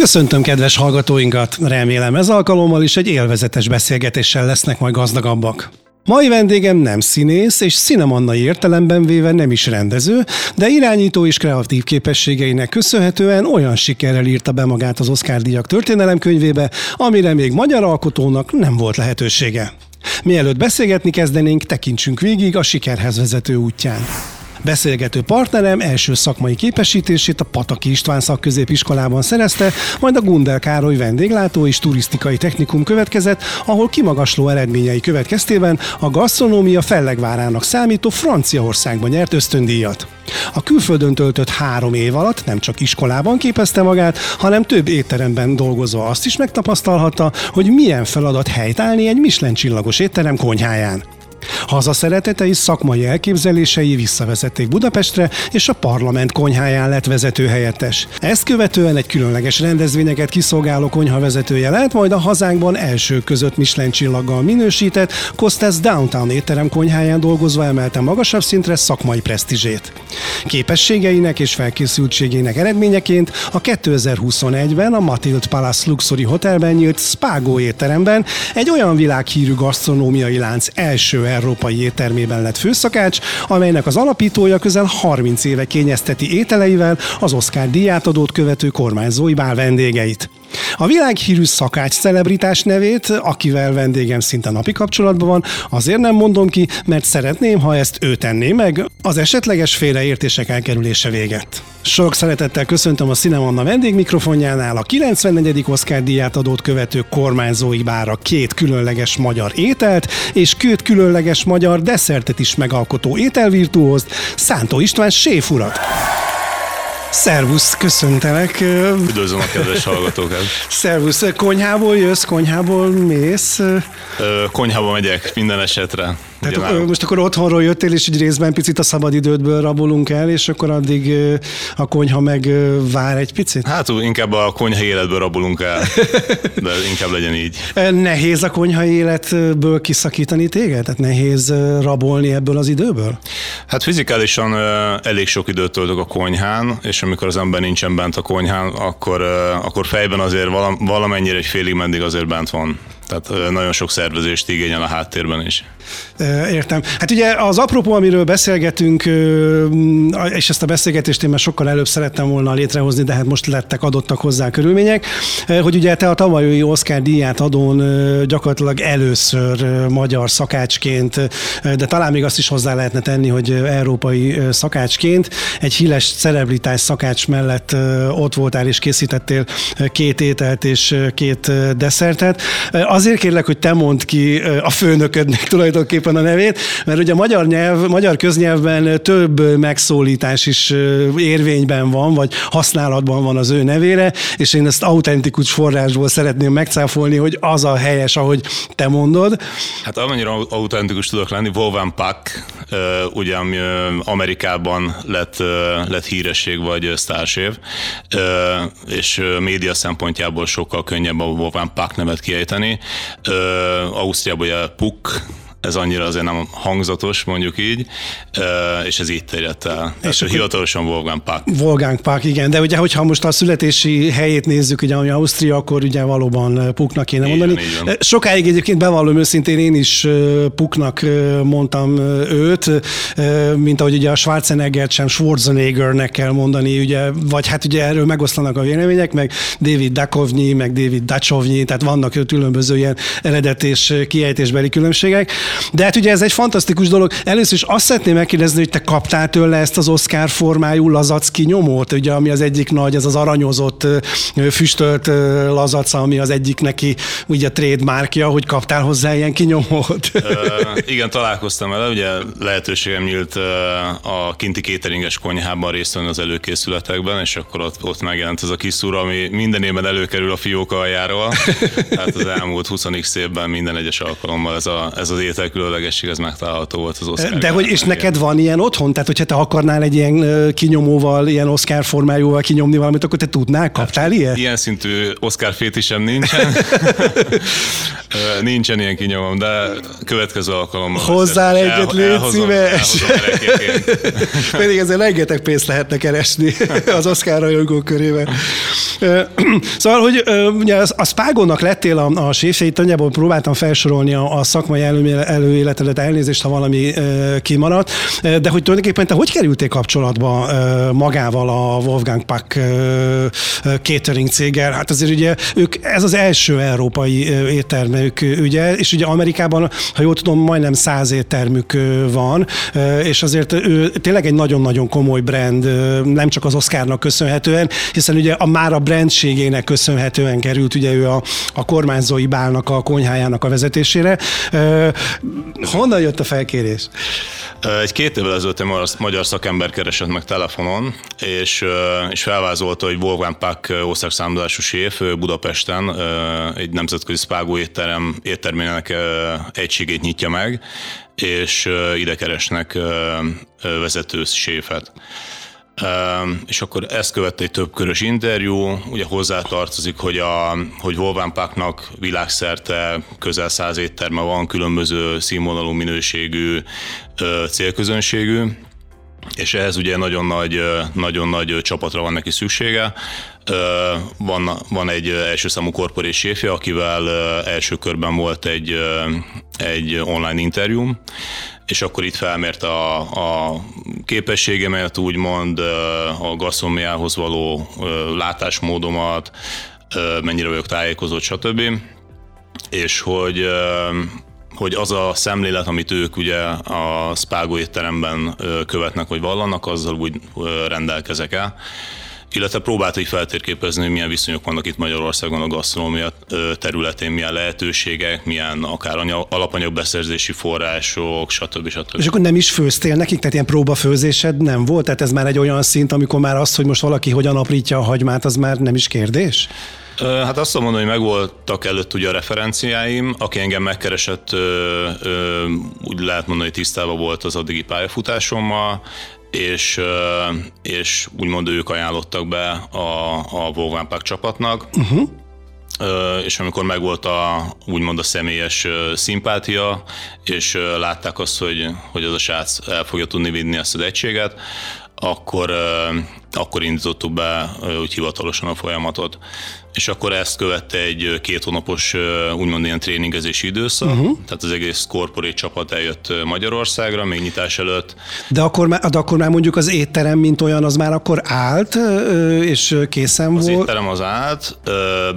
Köszöntöm kedves hallgatóinkat, remélem ez alkalommal is egy élvezetes beszélgetéssel lesznek majd gazdagabbak. Mai vendégem nem színész, és cinemannai értelemben véve nem is rendező, de irányító és kreatív képességeinek köszönhetően olyan sikerrel írta be magát az Oscar díjak történelemkönyvébe, amire még magyar alkotónak nem volt lehetősége. Mielőtt beszélgetni kezdenénk, tekintsünk végig a sikerhez vezető útján. Beszélgető partnerem első szakmai képesítését a Pataki István szakközépiskolában szerezte, majd a Gundel Károly vendéglátó és turisztikai technikum következett, ahol kimagasló eredményei következtében a gasztronómia fellegvárának számító Franciaországban nyert ösztöndíjat. A külföldön töltött három év alatt nem csak iskolában képezte magát, hanem több étteremben dolgozva azt is megtapasztalhatta, hogy milyen feladat helytállni egy Michelin csillagos étterem konyháján. Hazaszeretete és szakmai elképzelései visszavezették Budapestre, és a parlament konyháján lett vezetőhelyettes. Ezt követően egy különleges rendezvényeket kiszolgáló konyha vezetője lett, majd a hazánkban első között Michelin csillaggal minősített Costes Downtown étterem konyháján dolgozva emelte magasabb szintre szakmai presztízsét. Képességeinek és felkészültségének eredményeként a 2021-ben a Matild Palace Luxury Hotelben nyílt Spago étteremben egy olyan világhírű gasztronómiai lánc első európai éttermében lett főszakács, amelynek az alapítója közel 30 éve kényezteti ételeivel az Oscar díjátadót követő kormányzói bál vendégeit. A világhírű szakács celebritás nevét, akivel vendégem szinte napi kapcsolatban van, azért nem mondom ki, mert szeretném, ha ezt ő tenné meg, az esetleges félreértések elkerülése véget. Sok szeretettel köszöntöm a Cinemanna vendégmikrofonjánál a 94. Oscar díját adót követő kormányzói bára két különleges magyar ételt és két különleges magyar desszertet is megalkotó ételvirtuózt, Szántó István séfurat. Szervusz, köszöntelek. Üdvözlöm a kedves hallgatókat. Szervusz, konyhából jössz, konyhából mész? Konyhába megyek minden esetre. Tehát Ugye most akkor otthonról jöttél, és egy részben picit a szabadidődből rabolunk el, és akkor addig a konyha meg vár egy picit? Hát inkább a konyha életből rabolunk el, de inkább legyen így. Nehéz a konyha életből kiszakítani téged? Tehát nehéz rabolni ebből az időből? Hát fizikálisan elég sok időt töltök a konyhán, és amikor az ember nincsen bent a konyhán, akkor, akkor fejben azért valamennyire egy félig meddig azért bent van. Tehát nagyon sok szervezést igényel a háttérben is. Értem. Hát ugye az apropó, amiről beszélgetünk, és ezt a beszélgetést én már sokkal előbb szerettem volna létrehozni, de hát most lettek adottak hozzá körülmények, hogy ugye te a tavalyi Oscar díját adón gyakorlatilag először magyar szakácsként, de talán még azt is hozzá lehetne tenni, hogy európai szakácsként egy híres celebritás szakács mellett ott voltál és készítettél két ételt és két desszertet. Azért kérlek, hogy te mondd ki a főnöködnek tulajdonképpen a nevét, mert ugye a magyar, nyelv, magyar köznyelvben több megszólítás is érvényben van, vagy használatban van az ő nevére, és én ezt autentikus forrásból szeretném megcáfolni, hogy az a helyes, ahogy te mondod. Hát amennyire autentikus tudok lenni, Wolfgang Puck, ugye ami Amerikában lett, lett híresség vagy sztársév, és média szempontjából sokkal könnyebb a Wolfgang Puck nevet kiejteni. Ausztriában ugye Puck ez annyira azért nem hangzatos, mondjuk így, és ez így terjedt el. És akkor hivatalosan Wolfgang Puck. Wolfgang Puck, igen, de ugye, hogyha most a születési helyét nézzük, ugye, ami Ausztria, akkor ugye valóban Pucknak kéne mondani. Van, így van. Sokáig egyébként bevallom őszintén, én is Pucknak mondtam őt, mint ahogy ugye a Schwarzeneggert sem Schwarzeneggernek kell mondani, ugye, vagy hát ugye erről megoszlanak a vélemények, meg David Dakovnyi, meg David Dacsovnyi, tehát vannak különböző ilyen eredet és kiejtésbeli különbségek. De hát ugye ez egy fantasztikus dolog. Először is azt szeretném megkérdezni, hogy te kaptál tőle ezt az Oscar formájú lazacki nyomót, ugye, ami az egyik nagy, ez az aranyozott, füstölt lazac, ami az egyik neki ugye a trademarkja, hogy kaptál hozzá ilyen kinyomót. Uh, igen, találkoztam vele, ugye lehetőségem nyílt a kinti kéteringes konyhában részt venni az előkészületekben, és akkor ott, ott megjelent ez a kis szúr, ami minden évben előkerül a fiók aljáról. Tehát az elmúlt 20 évben minden egyes alkalommal ez, a, ez az étel különlegesség, ez megtalálható volt az Oscar. De hogy, és neked van ilyen otthon? Tehát, hogyha te akarnál egy ilyen kinyomóval, ilyen Oscar formájúval kinyomni valamit, akkor te tudnál? Kaptál hát, ilyet? Ilyen szintű Oscar fétisem nincsen. nincsen ilyen kinyomom, de következő alkalommal. Hozzá egyet, légy szíves! Pedig ezzel rengeteg pénzt lehetne keresni az Oscar rajongó körében. Szóval, hogy ugye a Spágonnak lettél a, a séfjeit, nagyjából próbáltam felsorolni a, a szakmai előéletedet, elnézést, ha valami kimaradt, de hogy tulajdonképpen te hogy kerültél kapcsolatba magával a Wolfgang Puck catering céggel? Hát azért ugye ők, ez az első európai éttermük, ugye, és ugye Amerikában, ha jól tudom, majdnem száz éttermük van, és azért ő tényleg egy nagyon-nagyon komoly brand, nem csak az Oscarnak köszönhetően, hiszen ugye a már a brandségének köszönhetően került ugye ő a, a kormányzói bálnak a konyhájának a vezetésére. Honnan jött a felkérés? Egy két évvel ezelőtt egy magyar szakember keresett meg telefonon, és, és felvázolta, hogy Wolfgang Puck országszámolású séf Budapesten egy nemzetközi spágó étterem, éttermének egységét nyitja meg, és ide keresnek vezető séfet. És akkor ezt követte egy többkörös interjú, ugye hozzátartozik, hogy, a, hogy Pucknak világszerte közel száz étterme van, különböző színvonalú minőségű célközönségű, és ehhez ugye nagyon nagy, nagyon nagy csapatra van neki szüksége. Van, van egy első számú korporés séfje, akivel első körben volt egy, egy online interjú, és akkor itt felmérte a, a képességemet, úgymond a gasztronomiához való látásmódomat, mennyire vagyok tájékozott, stb. És hogy hogy az a szemlélet, amit ők ugye a Spágo étteremben követnek, vagy vallanak, azzal úgy rendelkezek el illetve próbált így feltérképezni, hogy milyen viszonyok vannak itt Magyarországon a gasztronómia területén, milyen lehetőségek, milyen akár alapanyagbeszerzési források, stb. stb. És akkor nem is főztél nekik, tehát ilyen próbafőzésed nem volt? Tehát ez már egy olyan szint, amikor már az, hogy most valaki hogyan aprítja a hagymát, az már nem is kérdés? Hát azt mondom, hogy megvoltak előtt ugye a referenciáim, aki engem megkeresett, úgy lehet mondani, hogy tisztában volt az addigi pályafutásommal, és, és úgymond ők ajánlottak be a, a Wolfgang Puck csapatnak. Uh-huh. És amikor megvolt a, úgymond a személyes szimpátia, és látták azt, hogy, hogy az a srác el fogja tudni vinni ezt az egységet, akkor, akkor indítottuk be úgy hivatalosan a folyamatot. És akkor ezt követte egy két hónapos úgymond ilyen tréningezési időszak, uh-huh. tehát az egész korporét csapat eljött Magyarországra, még nyitás előtt. De akkor, már, de akkor már mondjuk az étterem, mint olyan, az már akkor állt, és készen az volt? Az étterem az állt,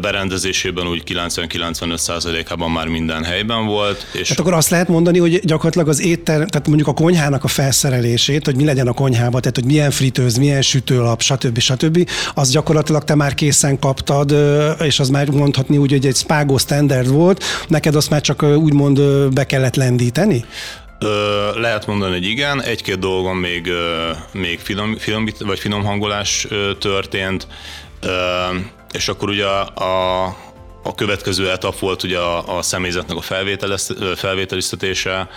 berendezésében úgy 90-95%-ában már minden helyben volt. És tehát akkor azt lehet mondani, hogy gyakorlatilag az étterem, tehát mondjuk a konyhának a felszerelését, hogy mi legyen a konyhában, tehát hogy milyen fritőz, milyen sütőlap, stb. stb. az gyakorlatilag te már készen kaptad, és az már mondhatni úgy, hogy egy Spago standard volt, neked azt már csak úgymond be kellett lendíteni? Lehet mondani, hogy igen. Egy-két dolgon még, még finom, finom, vagy finom hangolás történt, és akkor ugye a, a következő etap volt ugye a, a személyzetnek a felvételiztetése,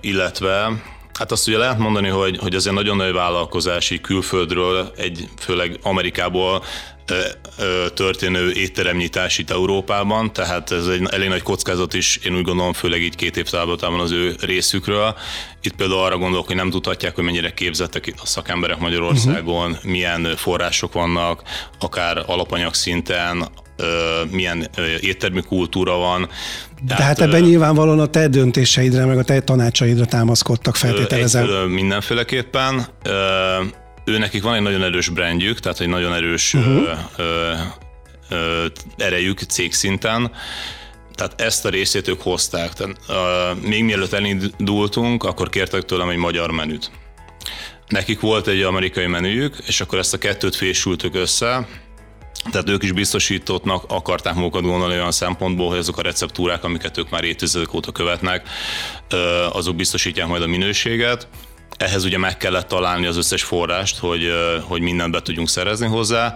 illetve Hát azt ugye lehet mondani, hogy, hogy egy nagyon nagy vállalkozási külföldről, egy főleg Amerikából történő étteremnyitás itt Európában, tehát ez egy elég nagy kockázat is, én úgy gondolom, főleg így két év az ő részükről. Itt például arra gondolok, hogy nem tudhatják, hogy mennyire képzettek a szakemberek Magyarországon, uh-huh. milyen források vannak, akár alapanyag szinten, milyen éttermi kultúra van. Tehát, hát ebben nyilvánvalóan a te döntéseidre, meg a te tanácsaidra támaszkodtak feltételezem. Mindenféleképpen ő nekik van egy nagyon erős brandjük, tehát egy nagyon erős uh-huh. ö, ö, erejük cégszinten, tehát ezt a részét ők hozták. Tehát, uh, még mielőtt elindultunk, akkor kértek tőlem egy magyar menüt. Nekik volt egy amerikai menüjük, és akkor ezt a kettőt fésültük össze, tehát ők is biztosítottnak akarták magukat gondolni olyan szempontból, hogy azok a receptúrák, amiket ők már évtizedek óta követnek, azok biztosítják majd a minőséget. Ehhez ugye meg kellett találni az összes forrást, hogy, hogy mindent be tudjunk szerezni hozzá,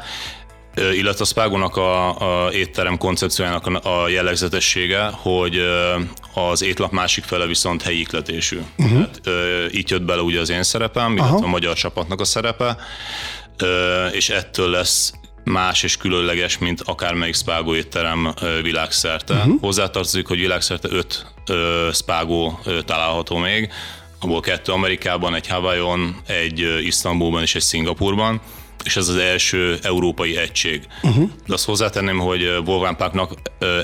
illetve a Spágonak a, a étterem koncepciójának a, jellegzetessége, hogy az étlap másik fele viszont helyi ikletésű. Uh-huh. Hát, így jött bele ugye az én szerepem, illetve Aha. a magyar csapatnak a szerepe, és ettől lesz más és különleges, mint akármelyik Spágo étterem világszerte. Uh-huh. Hozzátartozik, hogy világszerte öt Spágo található még, abból kettő Amerikában, egy Hawaiion, egy Isztambulban és egy Szingapurban és ez az első európai egység. Uh-huh. De azt hozzátenném, hogy Parknak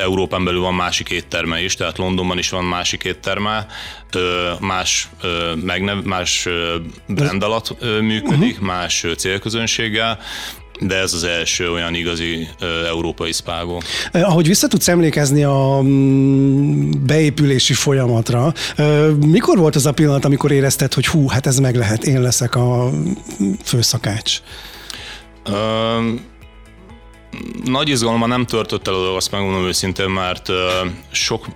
Európán belül van másik étterme is, tehát Londonban is van másik étterme, más, megnev, más brand alatt működik, uh-huh. más célközönséggel, de ez az első olyan igazi uh, európai spágó. Ahogy vissza tudsz emlékezni a mm, beépülési folyamatra, uh, mikor volt az a pillanat, amikor érezted, hogy hú, hát ez meg lehet, én leszek a főszakács? Uh, nagy izgalommal nem törtött el oda, azt megmondom őszintén, mert uh, sok,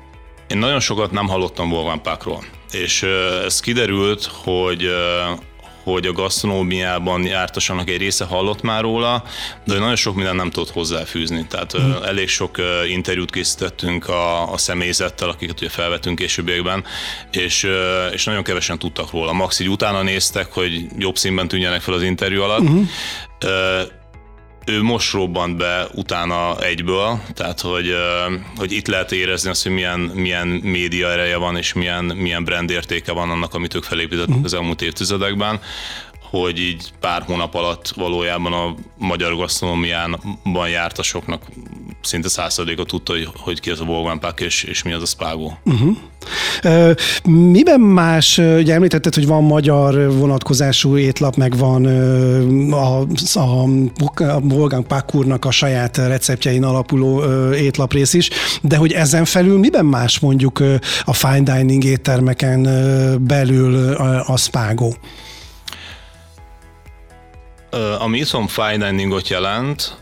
én nagyon sokat nem hallottam Volvánpákról, és uh, ez kiderült, hogy uh, hogy a gasztronómiában jártasanak egy része hallott már róla, de nagyon sok minden nem tudott hozzáfűzni. Tehát mm. elég sok interjút készítettünk a, a személyzettel, akiket ugye felvettünk későbbiekben, és, és nagyon kevesen tudtak róla. Max így utána néztek, hogy jobb színben tűnjenek fel az interjú alatt. Mm ő most robbant be utána egyből, tehát hogy, hogy itt lehet érezni azt, hogy milyen, milyen média ereje van, és milyen, milyen brand értéke van annak, amit ők felépítettek uh-huh. az elmúlt évtizedekben hogy így pár hónap alatt valójában a magyar gasztronómiában jártasoknak szinte százszerzéka tudta, hogy, hogy ki az a Volgán és, és mi az a Spago. Uh-huh. Miben más, ugye említetted, hogy van magyar vonatkozású étlap, meg van a, a, a Volgán Pákurnak a saját receptjein alapuló étlaprész is, de hogy ezen felül miben más mondjuk a fine dining éttermeken belül a Spago? Ami itthon fine diningot jelent,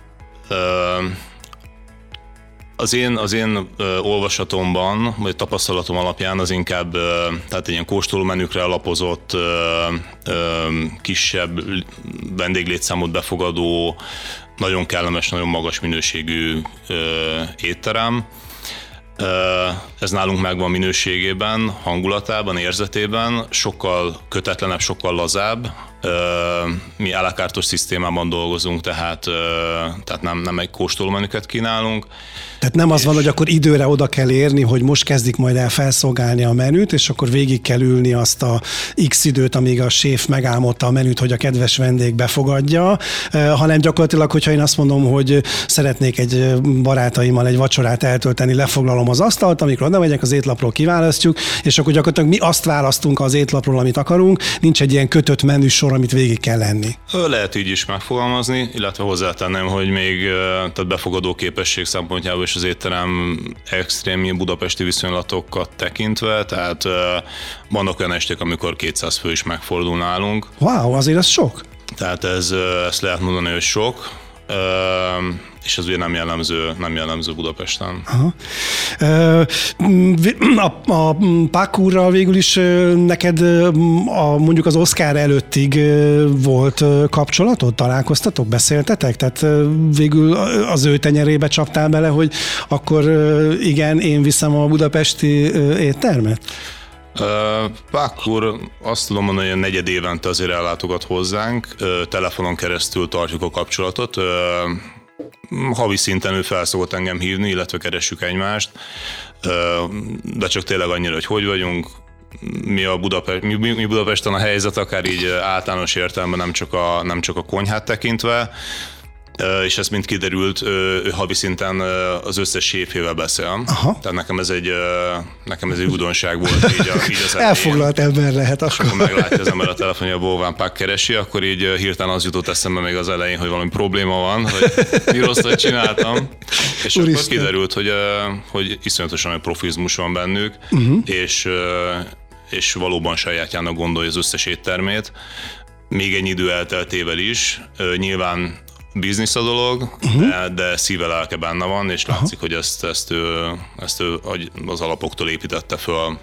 az én, az én ö, olvasatomban, vagy tapasztalatom alapján az inkább ö, tehát egy ilyen kóstolómenükre alapozott, ö, ö, kisebb vendéglétszámot befogadó, nagyon kellemes, nagyon magas minőségű ö, étterem. Ez nálunk megvan minőségében, hangulatában, érzetében, sokkal kötetlenebb, sokkal lazább. Mi alakártos szisztémában dolgozunk, tehát, tehát nem, nem egy kóstolómenüket kínálunk. Tehát nem az van, hogy akkor időre oda kell érni, hogy most kezdik majd el felszolgálni a menüt, és akkor végig kell ülni azt a x időt, amíg a séf megálmodta a menüt, hogy a kedves vendég befogadja, hanem gyakorlatilag, hogyha én azt mondom, hogy szeretnék egy barátaimmal egy vacsorát eltölteni, lefoglalom az asztalt, amikor oda megyek, az étlapról kiválasztjuk, és akkor gyakorlatilag mi azt választunk az étlapról, amit akarunk, nincs egy ilyen kötött menüsor, amit végig kell lenni. Lehet így is megfogalmazni, illetve hozzátenném, hogy még tehát befogadó képesség szempontjából is az étterem extrém budapesti viszonylatokat tekintve, tehát vannak olyan esték, amikor 200 fő is megfordul nálunk. Wow, azért ez sok. Tehát ez, ezt lehet mondani, hogy sok és ez ugye nem jellemző, nem jellemző Budapesten. Aha. A, a Pakúrral végül is neked a, mondjuk az Oscar előttig volt kapcsolatod? Találkoztatok? Beszéltetek? Tehát végül az ő tenyerébe csaptál bele, hogy akkor igen, én viszem a budapesti éttermet? Pákur azt tudom mondani, hogy a negyed évente azért ellátogat hozzánk, telefonon keresztül tartjuk a kapcsolatot, havi szinten ő felszokott engem hívni, illetve keressük egymást, de csak tényleg annyira, hogy hogy vagyunk, mi, a Budapest, mi, mi Budapesten a helyzet, akár így általános értelemben nem csak a, nem csak a konyhát tekintve, és ez mind kiderült, ő havi szinten az összes séfével beszél. Aha. Tehát nekem ez egy, nekem ez egy újdonság volt. Így, a, így az Elfoglalt ember lehet akkor. akkor meglátja az ember a telefonja, Bóván Pák keresi, akkor így hirtelen az jutott eszembe még az elején, hogy valami probléma van, hogy mi rosszat csináltam. És Úristen. akkor kiderült, hogy, hogy iszonyatosan nagy profizmus van bennük, uh-huh. és, és valóban sajátjának gondolja az összes éttermét még egy idő elteltével is. Nyilván biznisz a dolog, uh-huh. de, de szíve lelke benne van, és látszik, uh-huh. hogy ezt, ezt, ő, ezt ő az alapoktól építette föl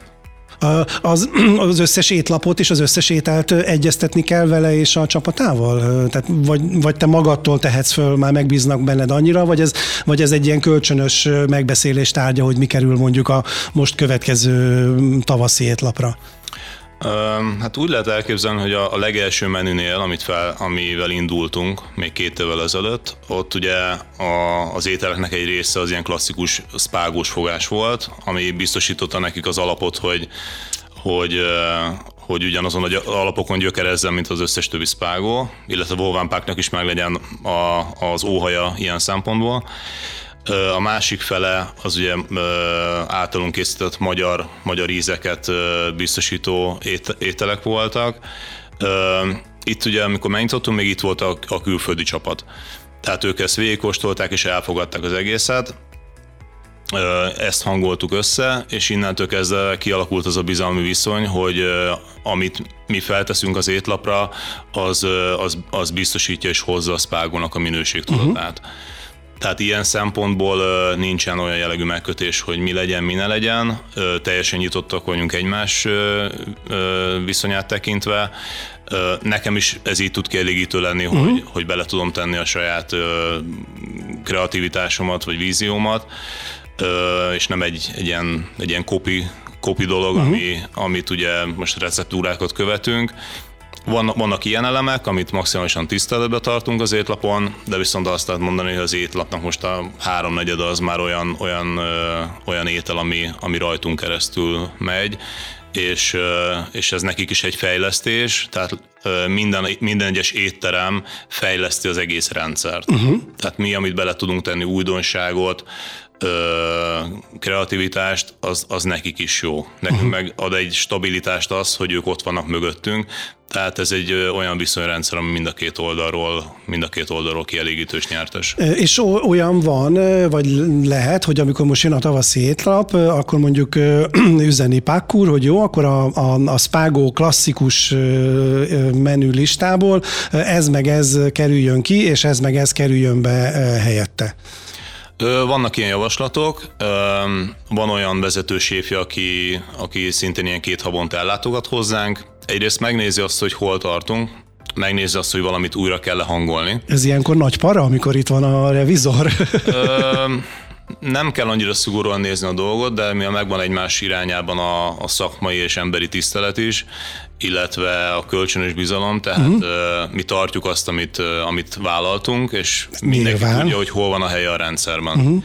Az, az összes étlapot és az összes ételt egyeztetni kell vele és a csapatával? Tehát vagy, vagy te magadtól tehetsz föl, már megbíznak benned annyira, vagy ez, vagy ez egy ilyen kölcsönös megbeszélés tárgya, hogy mi kerül mondjuk a most következő tavaszi étlapra? Hát úgy lehet elképzelni, hogy a, legelső menünél, amit fel, amivel indultunk még két évvel ezelőtt, ott ugye a, az ételeknek egy része az ilyen klasszikus szpágós fogás volt, ami biztosította nekik az alapot, hogy, hogy, hogy ugyanazon az alapokon gyökerezzen, mint az összes többi szpágó, illetve Volvánpáknak is meg legyen a, az óhaja ilyen szempontból. A másik fele az ugye általunk készített magyar, magyar ízeket biztosító ételek voltak. Itt ugye, amikor megnyitottunk, még itt volt a, a külföldi csapat. Tehát ők ezt végigkóstolták és elfogadták az egészet. Ezt hangoltuk össze, és innentől kezdve kialakult az a bizalmi viszony, hogy amit mi felteszünk az étlapra, az, az, az biztosítja és hozza a spágónak a minőségtudatát. Uh-huh. Tehát ilyen szempontból nincsen olyan jellegű megkötés, hogy mi legyen, mi ne legyen. Teljesen nyitottak vagyunk egymás viszonyát tekintve. Nekem is ez így tud kielégítő lenni, uh-huh. hogy, hogy bele tudom tenni a saját kreativitásomat vagy víziómat, és nem egy, egy ilyen, egy ilyen kopi, kopi dolog, uh-huh. ami, amit ugye most receptúrákat követünk, van, vannak ilyen elemek, amit maximálisan tiszteletbe tartunk az étlapon, de viszont azt lehet mondani, hogy az étlapnak most a háromnegyede az már olyan, olyan, ö, olyan étel, ami, ami rajtunk keresztül megy, és, és ez nekik is egy fejlesztés, tehát minden, minden egyes étterem fejleszti az egész rendszert. Uh-huh. Tehát mi, amit bele tudunk tenni újdonságot, kreativitást, az, az nekik is jó. Nekünk uh-huh. meg ad egy stabilitást az, hogy ők ott vannak mögöttünk, tehát ez egy olyan viszonyrendszer, ami mind a két oldalról, mind a két oldalról kielégítős nyertes. És olyan van, vagy lehet, hogy amikor most jön a tavaszi étlap, akkor mondjuk üzeni Pakkur, hogy jó, akkor a, a, a Spago klasszikus menü listából ez meg ez kerüljön ki, és ez meg ez kerüljön be helyette. Vannak ilyen javaslatok, van olyan vezetőséfje, aki, aki szintén ilyen két havonta ellátogat hozzánk. Egyrészt megnézi azt, hogy hol tartunk, megnézi azt, hogy valamit újra kell hangolni. Ez ilyenkor nagy para, amikor itt van a revizor? Nem kell annyira szigorúan nézni a dolgot, de mi a megvan egymás irányában a, a szakmai és emberi tisztelet is, illetve a kölcsönös bizalom, tehát uh-huh. mi tartjuk azt, amit, amit vállaltunk, és mindenki Nyilván. tudja, hogy hol van a helye a rendszerben. Uh-huh.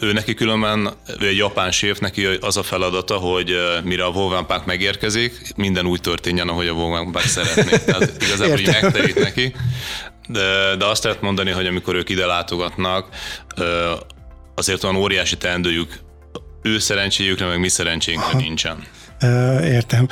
Ő neki különben, egy japán séf, neki az a feladata, hogy mire a Wolfgang megérkezik, minden úgy történjen, ahogy a Wolfgang szeretné. Tehát igazából így megterít neki. De, de azt lehet mondani, hogy amikor ők ide látogatnak, azért olyan óriási teendőjük ő szerencséjükre, meg mi szerencsénkre nincsen. Értem.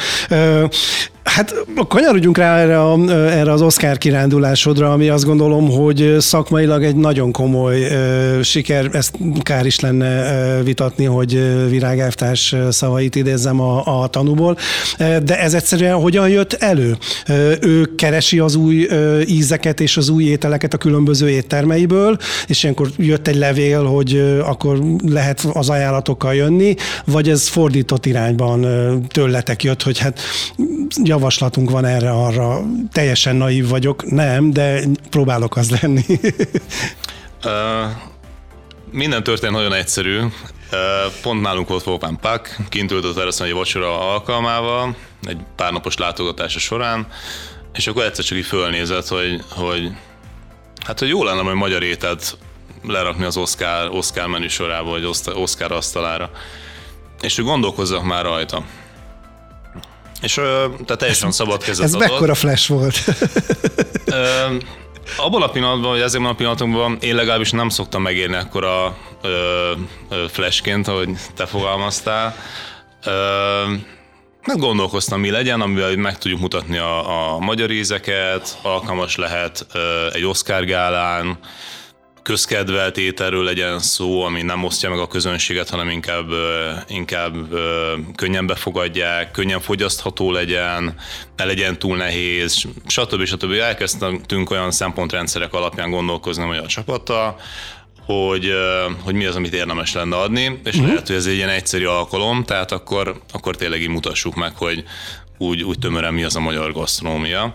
Hát kanyarodjunk rá erre, a, erre az Oscar kirándulásodra, ami azt gondolom, hogy szakmailag egy nagyon komoly uh, siker, ezt kár is lenne uh, vitatni, hogy virágávtárs szavait idézzem a, a tanúból, de ez egyszerűen hogyan jött elő? Ő keresi az új ízeket és az új ételeket a különböző éttermeiből, és ilyenkor jött egy levél, hogy akkor lehet az ajánlatokkal jönni, vagy ez fordított irányban tőletek jött, hogy hát javaslatunk van erre, arra. Teljesen naív vagyok, nem, de próbálok az lenni. uh, minden történet nagyon egyszerű. Uh, pont nálunk volt Wolfgang Pak, kint ült az Eresztői vacsora alkalmával, egy pár napos látogatása során, és akkor egyszer csak így fölnézett, hogy, hogy hát, hogy jó lenne majd magyar ételt lerakni az Oscar, Oscar menü sorába, vagy Oscar asztalára. És ő gondolkozzak már rajta. És tehát teljesen ez, szabad kezet Ez adott. mekkora flash volt? Ö, abban a pillanatban, vagy ezekben a pillanatokban én legalábbis nem szoktam megérni akkora ö, ö, flashként, ahogy te fogalmaztál. Ö, meg gondolkoztam, mi legyen, amivel meg tudjuk mutatni a, a magyar ízeket, alkalmas lehet ö, egy Oscar gálán, közkedvelt ételről legyen szó, ami nem osztja meg a közönséget, hanem inkább, inkább könnyen befogadják, könnyen fogyasztható legyen, ne legyen túl nehéz, stb. stb. Elkezdtünk olyan szempontrendszerek alapján gondolkozni a csapattal, hogy, hogy mi az, amit érdemes lenne adni, és uh-huh. lehet, hogy ez egy ilyen egyszerű alkalom, tehát akkor, akkor tényleg így mutassuk meg, hogy úgy, úgy tömören mi az a magyar gasztronómia,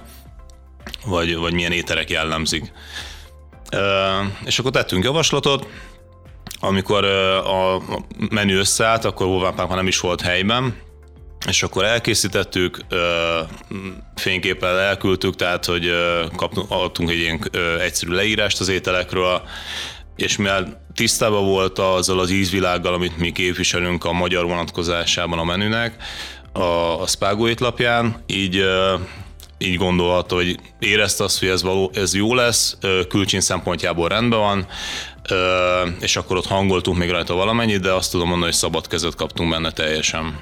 vagy, vagy milyen ételek jellemzik. És akkor tettünk javaslatot, amikor a menü összeállt, akkor Wolfgang már nem is volt helyben, és akkor elkészítettük, fényképpel elküldtük, tehát hogy kaptunk, adtunk egy ilyen egyszerű leírást az ételekről, és mivel tisztában volt azzal az ízvilággal, amit mi képviselünk a magyar vonatkozásában a menünek, a, a Spago étlapján, így így gondolható, hogy érezte azt, hogy ez, való, ez jó lesz, külcsín szempontjából rendben van, és akkor ott hangoltunk még rajta valamennyit, de azt tudom mondani, hogy szabad kezet kaptunk benne teljesen.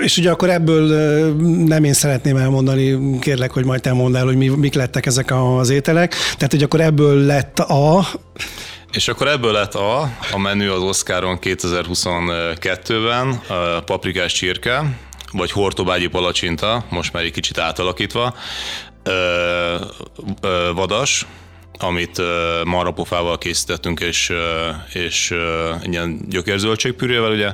És ugye akkor ebből nem én szeretném elmondani, kérlek, hogy majd te mondd el, hogy mi, mik lettek ezek az ételek. Tehát, hogy akkor ebből lett a... És akkor ebből lett a, a menü az Oscaron 2022-ben, a paprikás csirke, vagy hortobágyi palacsinta, most már egy kicsit átalakítva, vadas, amit marrapofával készítettünk, és, és ilyen gyökérzöldségpürével, ugye,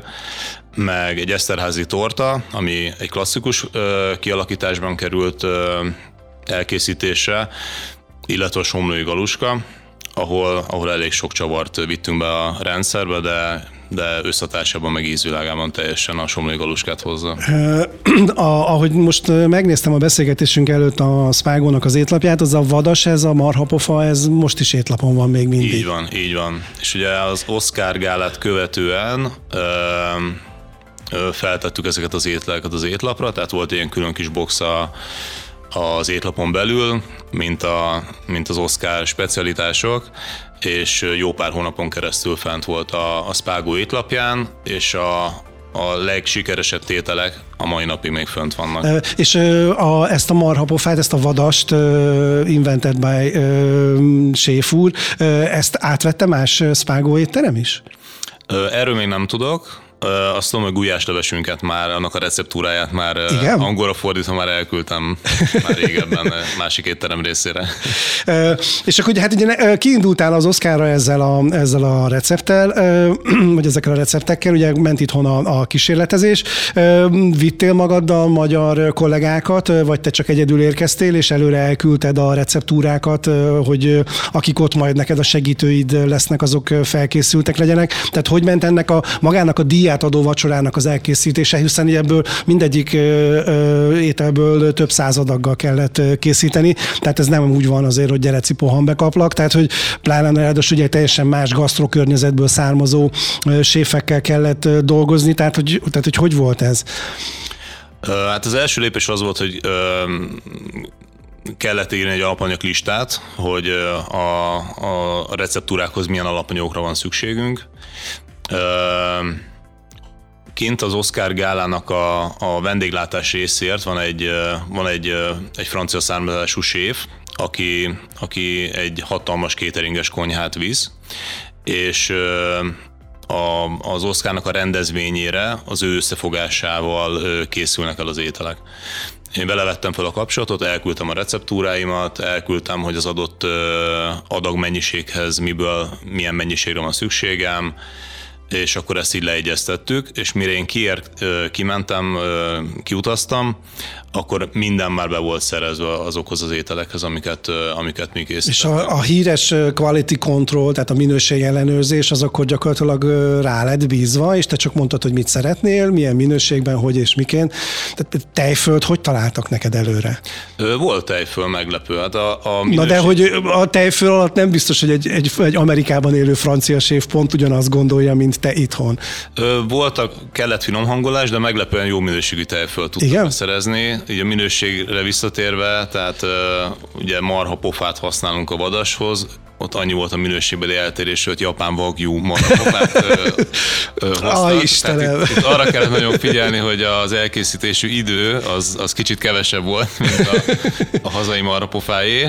meg egy eszterházi torta, ami egy klasszikus kialakításban került elkészítésre, illetve a somlói galuska, ahol, ahol elég sok csavart vittünk be a rendszerbe, de de összetársában meg ízvilágában teljesen a somlói galuskát hozza. A, ahogy most megnéztem a beszélgetésünk előtt a Spágónak az étlapját, az a vadas, ez a marhapofa, ez most is étlapon van még mindig. Így van, így van. És ugye az Oscar gálát követően ö, feltettük ezeket az ételeket az étlapra, tehát volt ilyen külön kis box a az étlapon belül, mint, a, mint az Oscar specialitások, és jó pár hónapon keresztül fent volt a, a Spago étlapján, és a, a legsikeresebb tételek a mai napig még fönt vannak. E, és a, ezt a marhapofát, ezt a vadast invented by Séf úr, ezt átvette más Spago étterem is? Erről még nem tudok, azt tudom, hogy gulyáslevesünket már, annak a receptúráját már Igen? angolra fordítva már elküldtem már régebben másik étterem részére. és akkor hát ugye kiindultál az Oszkára ezzel a, ezzel a recepttel, vagy ezekkel a receptekkel, ugye ment itthon a, a kísérletezés, vittél magaddal magyar kollégákat, vagy te csak egyedül érkeztél, és előre elküldted a receptúrákat, hogy akik ott majd neked a segítőid lesznek, azok felkészültek legyenek. Tehát hogy ment ennek a magának a díját díját adó vacsorának az elkészítése, hiszen ebből mindegyik ételből több századaggal kellett készíteni, tehát ez nem úgy van azért, hogy gyere cipohan bekaplak, tehát hogy pláne ráadásul ugye teljesen más gasztrokörnyezetből származó séfekkel kellett dolgozni, tehát hogy, tehát hogy hogy volt ez? Hát az első lépés az volt, hogy kellett írni egy alapanyag listát, hogy a, a receptúrákhoz milyen alapanyagokra van szükségünk kint az Oscar gálának a, a vendéglátás részért van egy, van egy, egy francia származású séf, aki, aki egy hatalmas kéteringes konyhát visz, és a, az Oscarnak a rendezvényére az ő összefogásával készülnek el az ételek. Én vele vettem fel a kapcsolatot, elküldtem a receptúráimat, elküldtem, hogy az adott adagmennyiséghez miből, milyen mennyiségre van szükségem, és akkor ezt így leegyeztettük, és mire én kiért, kimentem, kiutaztam, akkor minden már be volt szerezve azokhoz az ételekhez, amiket, amiket mi készítettünk. És a, a híres quality control, tehát a minőség ellenőrzés, az akkor gyakorlatilag rá lett bízva, és te csak mondtad, hogy mit szeretnél, milyen minőségben, hogy és miként. Tehát tejföld, hogy találtak neked előre? Volt tejföld meglepő. Hát a, a minőség... Na de hogy a tejföld alatt nem biztos, hogy egy, egy, egy Amerikában élő francia séf pont ugyanazt gondolja, mint te itthon. Voltak, kellett finom hangolás, de meglepően jó minőségű tejföld tudtam Igen? szerezni így a minőségre visszatérve, tehát ugye marha pofát használunk a vadashoz, ott annyi volt a minőségbeli eltérés, hogy japán vagyú marhapofát hoztak. Istenem. Itt, itt arra kellett nagyon figyelni, hogy az elkészítésű idő az, az kicsit kevesebb volt, mint a, a hazai marhapofáé,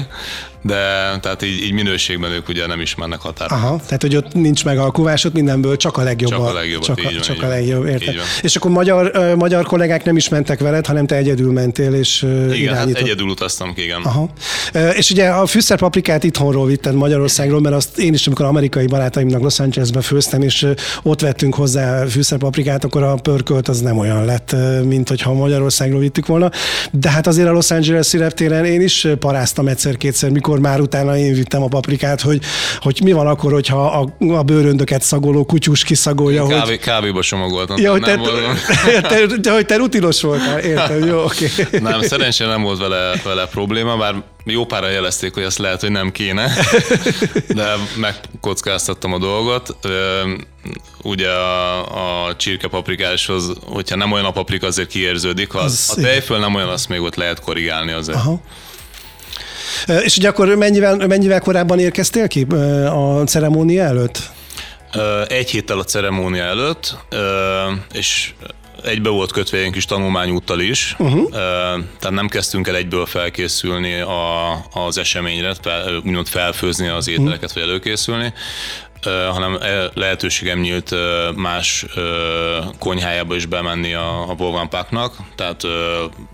de tehát így, így minőségben ők ugye nem ismernek határt. Aha, tehát hogy ott nincs megalkuvás, ott mindenből csak a legjobb. Csak a legjobb, csak, a, így van, csak így a legjobb, érted? És akkor magyar, ö, magyar kollégák nem is mentek veled, hanem te egyedül mentél és ö, Igen, hát irányított. egyedül utaztam ki, igen. Aha. Ö, És ugye a fűszerpaprikát itthonról vitted Magyarországról, mert azt én is, amikor amerikai barátaimnak Los Angelesbe főztem, és ott vettünk hozzá fűszerpaprikát, akkor a pörkölt az nem olyan lett, mint hogyha Magyarországról vittük volna. De hát azért a Los Angeles reptéren én is paráztam egyszer-kétszer, mikor már utána én vittem a paprikát, hogy, hogy mi van akkor, hogyha a, a bőröndöket szagoló kutyus kiszagolja, hogy Kávé, kávéba csomagoltam. Ja, hogy te, volt, te, te, hogy te rutinos voltál, értem, jó, oké. nem, szerencsére nem volt vele, vele probléma, bár jó pára jelezték, hogy ezt lehet, hogy nem kéne, de megkockáztattam a dolgot. Ugye a, a csirkepaprikáshoz, hogyha nem olyan a paprika, azért kiérződik. Ha Az a tejföl nem olyan, azt még ott lehet korrigálni azért. Aha. És ugye akkor mennyivel, mennyivel korábban érkeztél ki a ceremónia előtt? Egy héttel a ceremónia előtt, és egybe volt kötve egy kis tanulmányúttal is, uh-huh. tehát nem kezdtünk el egyből felkészülni a, az eseményre, fel, úgymond felfőzni az ételeket, vagy előkészülni, hanem e- lehetőségem nyílt más konyhájába is bemenni a, a Volvan Parknak, tehát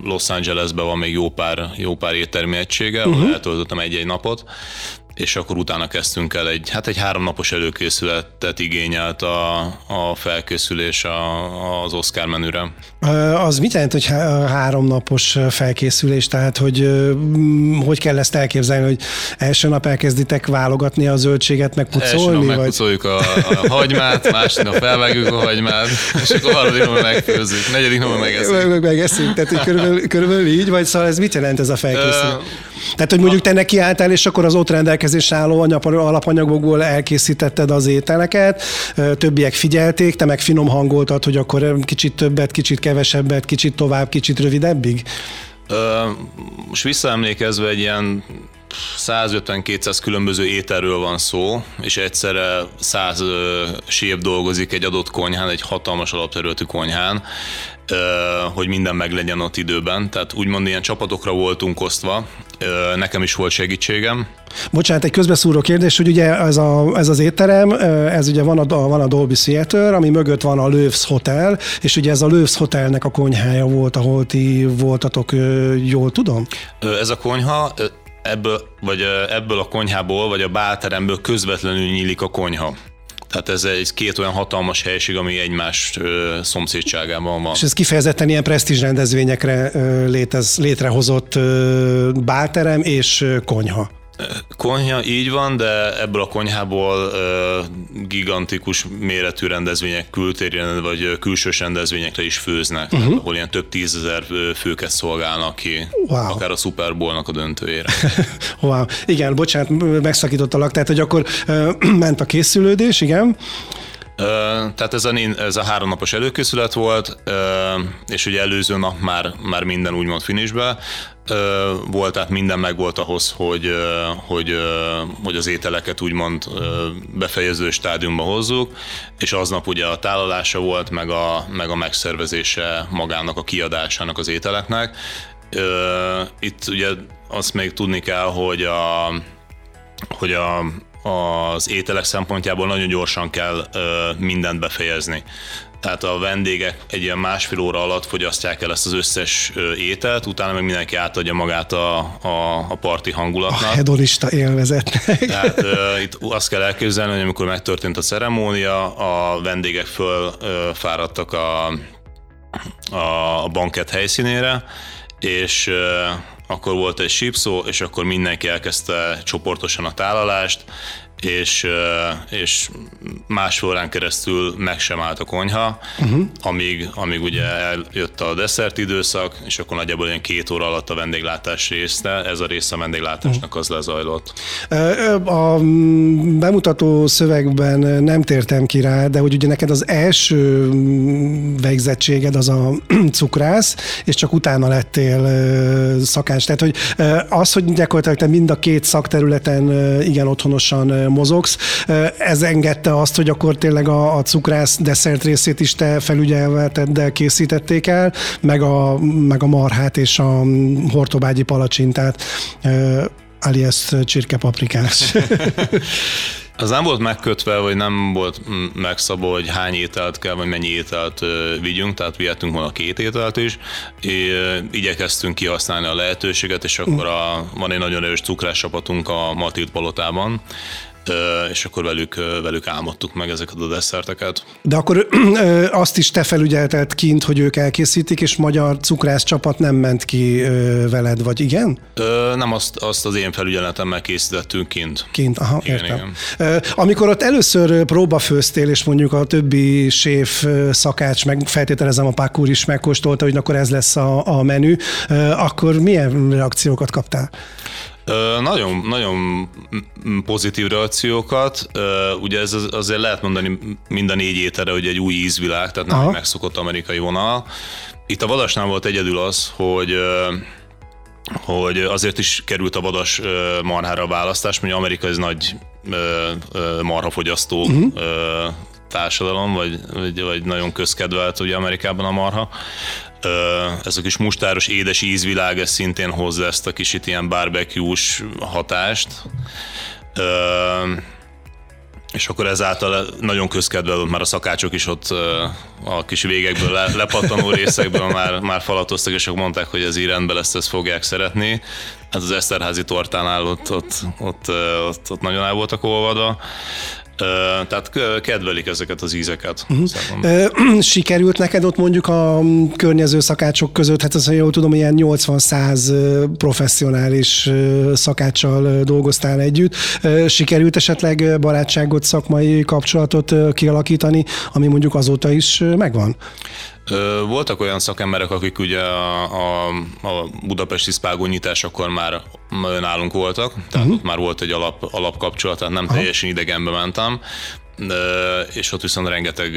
Los Angelesben van még jó pár, jó pár éttermi egysége, uh-huh. eltöltöttem egy-egy napot, és akkor utána kezdtünk el egy, hát egy háromnapos előkészületet igényelt a, a felkészülés a, az Oscar menüre. Az mit jelent, hogy há- háromnapos felkészülés? Tehát, hogy hogy kell ezt elképzelni, hogy első nap elkezditek válogatni a zöldséget, meg Első nap pucolni? Vagy? megpucoljuk a, a hagymát, másnap felvágjuk a hagymát, és akkor harmadik nap megfőzzük, negyedik nap megesszük. Meg, meg, megeszünk, tehát hogy körülbelül, körülbelül így, vagy szóval ez mit jelent ez a felkészülés? Ö, tehát, hogy mondjuk te nekiálltál, és akkor az ott rendelkezésre álló alapanyagokból elkészítetted az ételeket, többiek figyelték, te meg finom hangoltad, hogy akkor kicsit többet, kicsit kevesebbet, kicsit tovább, kicsit rövidebbig? Ö, most visszaemlékezve egy ilyen 150-200 különböző ételről van szó, és egyszerre 100 ö, séf dolgozik egy adott konyhán, egy hatalmas alapterületű konyhán, hogy minden meglegyen ott időben. Tehát úgymond ilyen csapatokra voltunk osztva. Nekem is volt segítségem. Bocsánat, egy közbeszúró kérdés, hogy ugye ez, a, ez az étterem, ez ugye van a, van a Dolby Theater, ami mögött van a Löws Hotel, és ugye ez a Löws Hotelnek a konyhája volt, ahol ti voltatok, jól tudom? Ez a konyha, ebből, vagy ebből a konyhából, vagy a bálteremből közvetlenül nyílik a konyha. Tehát ez egy két olyan hatalmas helység, ami egymás ö, szomszédságában van. És ez kifejezetten ilyen presztízs rendezvényekre létez, létrehozott ö, bálterem és konyha. Konyha így van, de ebből a konyhából gigantikus méretű rendezvények kültérjen, vagy külsős rendezvényekre is főznek, uh-huh. ahol ilyen több tízezer főket szolgálnak ki, Wow. akár a Super Bowl-nak a döntőjére. Wow. Igen, bocsánat, megszakítottalak, tehát hogy akkor ment a készülődés, igen. Tehát ez a, ez a háromnapos előkészület volt, és ugye előző nap már, már minden úgymond finishbe ö, volt, tehát minden megvolt ahhoz, hogy, hogy, hogy az ételeket úgymond befejező stádiumba hozzuk, és aznap ugye a tálalása volt, meg a, meg a megszervezése magának a kiadásának az ételeknek. Itt ugye azt még tudni kell, hogy a, hogy a, az ételek szempontjából nagyon gyorsan kell ö, mindent befejezni. Tehát a vendégek egy ilyen másfél óra alatt fogyasztják el ezt az összes ö, ételt, utána meg mindenki átadja magát a, a, a parti A hangulatnak. hedonista élvezetnek. Tehát uh, itt azt kell elképzelni, hogy amikor megtörtént a ceremónia, a vendégek föl uh, fáradtak a, a, a banket helyszínére, és akkor volt egy sípszó, és akkor mindenki elkezdte csoportosan a tálalást, és, és másfél órán keresztül meg sem állt a konyha, uh-huh. amíg, amíg ugye eljött a desszert időszak, és akkor nagyjából ilyen két óra alatt a vendéglátás részte, ez a része a vendéglátásnak az lezajlott. A bemutató szövegben nem tértem ki rá, de hogy ugye neked az első végzettséged az a cukrász, és csak utána lettél szakács. Tehát, hogy az, hogy gyakorlatilag te mind a két szakterületen igen otthonosan mozogsz, ez engedte azt, hogy akkor tényleg a, a cukrász desszert részét is te felügyelveteddel készítették el, meg a, meg a marhát és a hortobágyi palacsintát. Alias csirkepaprikás. Az nem volt megkötve, vagy nem volt megszabva, hogy hány ételt kell, vagy mennyi ételt vigyünk, tehát vihetünk volna két ételt is. Igyekeztünk kihasználni a lehetőséget, és akkor a, van egy nagyon erős cukrásapatunk a Matilt Palotában, és akkor velük, velük álmodtuk meg ezeket a desszerteket. De akkor azt is te felügyelted kint, hogy ők elkészítik, és magyar cukrász csapat nem ment ki veled, vagy igen? Nem, azt, azt az én felügyeletemmel készítettünk kint. Kint, aha, igen, értem. Igen. Amikor ott először próbafőztél, és mondjuk a többi séf szakács, meg feltételezem a Pákúr is megkóstolta, hogy akkor ez lesz a, a menü, akkor milyen reakciókat kaptál? Nagyon, nagyon pozitív reakciókat. Ugye ez azért lehet mondani mind a négy ételre, hogy egy új ízvilág, tehát nem Aha. egy megszokott amerikai vonal. Itt a vadasnál volt egyedül az, hogy hogy azért is került a vadas marhára a választás, mert Amerika ez nagy marhafogyasztó uh-huh. társadalom, vagy, vagy, vagy nagyon közkedvelt ugye Amerikában a marha ez a kis mustáros édes ízvilág, ez szintén hozza ezt a kicsit ilyen barbecue-s hatást. És akkor ezáltal nagyon közkedvel már a szakácsok is ott a kis végekből, lepattanó részekből már, már falatoztak, és akkor mondták, hogy ez így rendben lesz, ezt fogják szeretni. Hát az Eszterházi tortánál ott, ott, ott, ott, ott nagyon el voltak olvadva. Tehát kedvelik ezeket az ízeket. Uh-huh. Sikerült neked ott mondjuk a környező szakácsok között, hát azt jól tudom, ilyen 80-100 professzionális szakáccsal dolgoztál együtt. Sikerült esetleg barátságot, szakmai kapcsolatot kialakítani, ami mondjuk azóta is megvan? Voltak olyan szakemberek, akik ugye a, a, a budapesti szpágó nyitásakor már nálunk voltak, tehát uh-huh. ott már volt egy alap, alapkapcsolat, tehát nem Aha. teljesen idegenbe mentem, és ott viszont rengeteg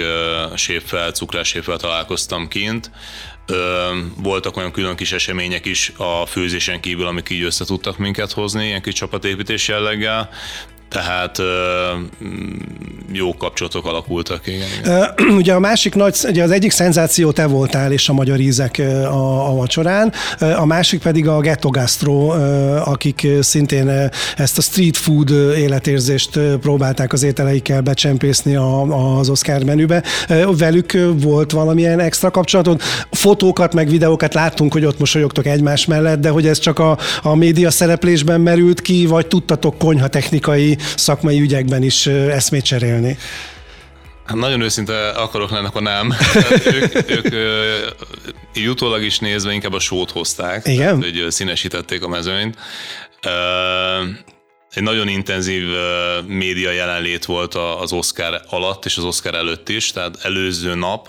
séffel, cukráséffel találkoztam kint. Voltak olyan külön kis események is a főzésen kívül, amik így össze tudtak minket hozni, ilyen kis csapatépítés jelleggel. Tehát mm, jó kapcsolatok alakultak, igen. igen. Ugye a másik nagy, ugye az egyik szenzáció te voltál, és a magyar ízek a, a vacsorán, a másik pedig a Ghetto Gastro, akik szintén ezt a street food életérzést próbálták az ételeikkel becsempészni a, az Oscar menübe. Velük volt valamilyen extra kapcsolatod? Fotókat, meg videókat láttunk, hogy ott mosolyogtok egymás mellett, de hogy ez csak a, a média szereplésben merült ki, vagy tudtatok konyhatechnikai szakmai ügyekben is eszmét cserélni? Hát nagyon őszinte akarok lenni, akkor nem. Tehát ők, ők így utólag is nézve inkább a sót hozták. Igen? Tehát, hogy színesítették a mezőnyt. Egy nagyon intenzív média jelenlét volt az Oscar alatt és az Oscar előtt is, tehát előző nap